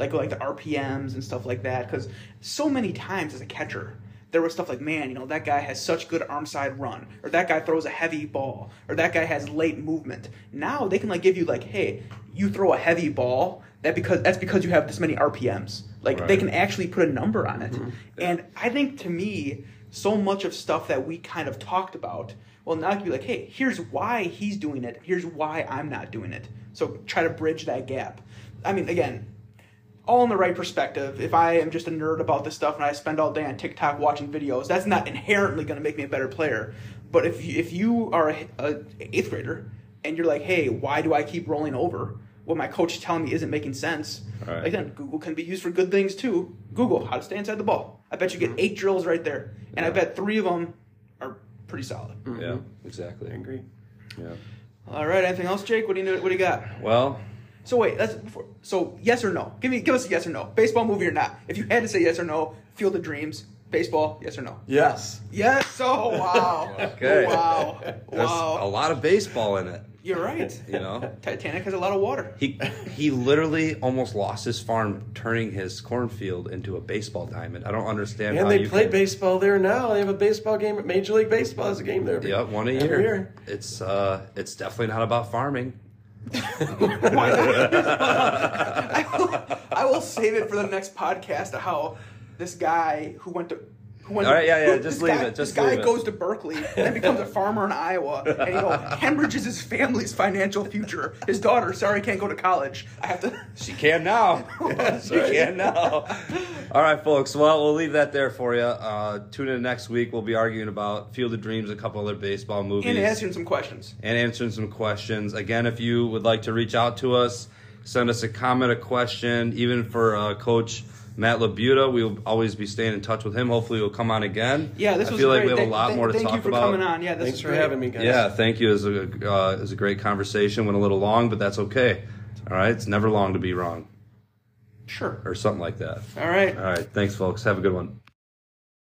like like the RPMs and stuff like that. Because so many times as a catcher, there was stuff like, man, you know, that guy has such good arm side run, or that guy throws a heavy ball, or that guy has late movement. Now they can like give you like, hey, you throw a heavy ball, that because that's because you have this many RPMs. Like they can actually put a number on it. Mm-hmm. And I think to me, so much of stuff that we kind of talked about, well, now you can be like, hey, here's why he's doing it. Here's why I'm not doing it. So try to bridge that gap. I mean, again, all in the right perspective. If I am just a nerd about this stuff and I spend all day on TikTok watching videos, that's not inherently going to make me a better player. But if you, if you are a, a eighth grader and you're like, hey, why do I keep rolling over? what my coach is telling me isn't making sense. Right. Like then Google can be used for good things too. Google how to stay inside the ball. I bet you get eight drills right there, and I Mm-hmm. Bet three of them are pretty solid. Yeah, exactly. I agree. Yeah. All right, anything else, Jake? What do you know? What do you got? Well, So wait, that's before. So yes or no? Give me, give us a yes or no. Baseball movie or not? If you had to say yes or no, Field of Dreams, baseball, yes or no? Yes. Yes. Oh wow. <laughs> Okay. Wow. there's Wow. a lot of baseball in it. You're right. You know, Titanic has a lot of water. he he literally almost lost his farm, turning his cornfield into a baseball diamond. I don't understand. how And they you play can- baseball there now. They have a baseball game. At Major League Baseball has a game there. Yep, one a every year. It's uh, it's definitely not about farming. <laughs> I, will, I will save it for the next podcast how this guy who went to. Who went All right, yeah, yeah, <laughs> just leave guy, it, just this guy it. goes to Berkeley and becomes a farmer in Iowa, and you <laughs> know hemorrhages his family's financial future. His daughter, sorry, can't go to college. I have to. <laughs> She can now. she can now. All right, folks. Well, we'll leave that there for you. Uh, tune in next week. We'll be arguing about Field of Dreams, a couple other baseball movies, And answering some questions. and answering some questions. Again, if you would like to reach out to us, send us a comment, a question, even for uh, Coach Matt LaBuda. We'll always be staying in touch with him. Hopefully, he'll come on again. Yeah, this was great. I was feel like we have a Thank- lot thank- more to thank talk you for about. coming on. Yeah, this Thanks for great. having me, guys. Yeah, thank you. It was a, uh, it was a great conversation. Went a little long, but that's okay. All right, it's never long to be wrong, Sure. or something like that. All right. All right, thanks, folks. Have a good one.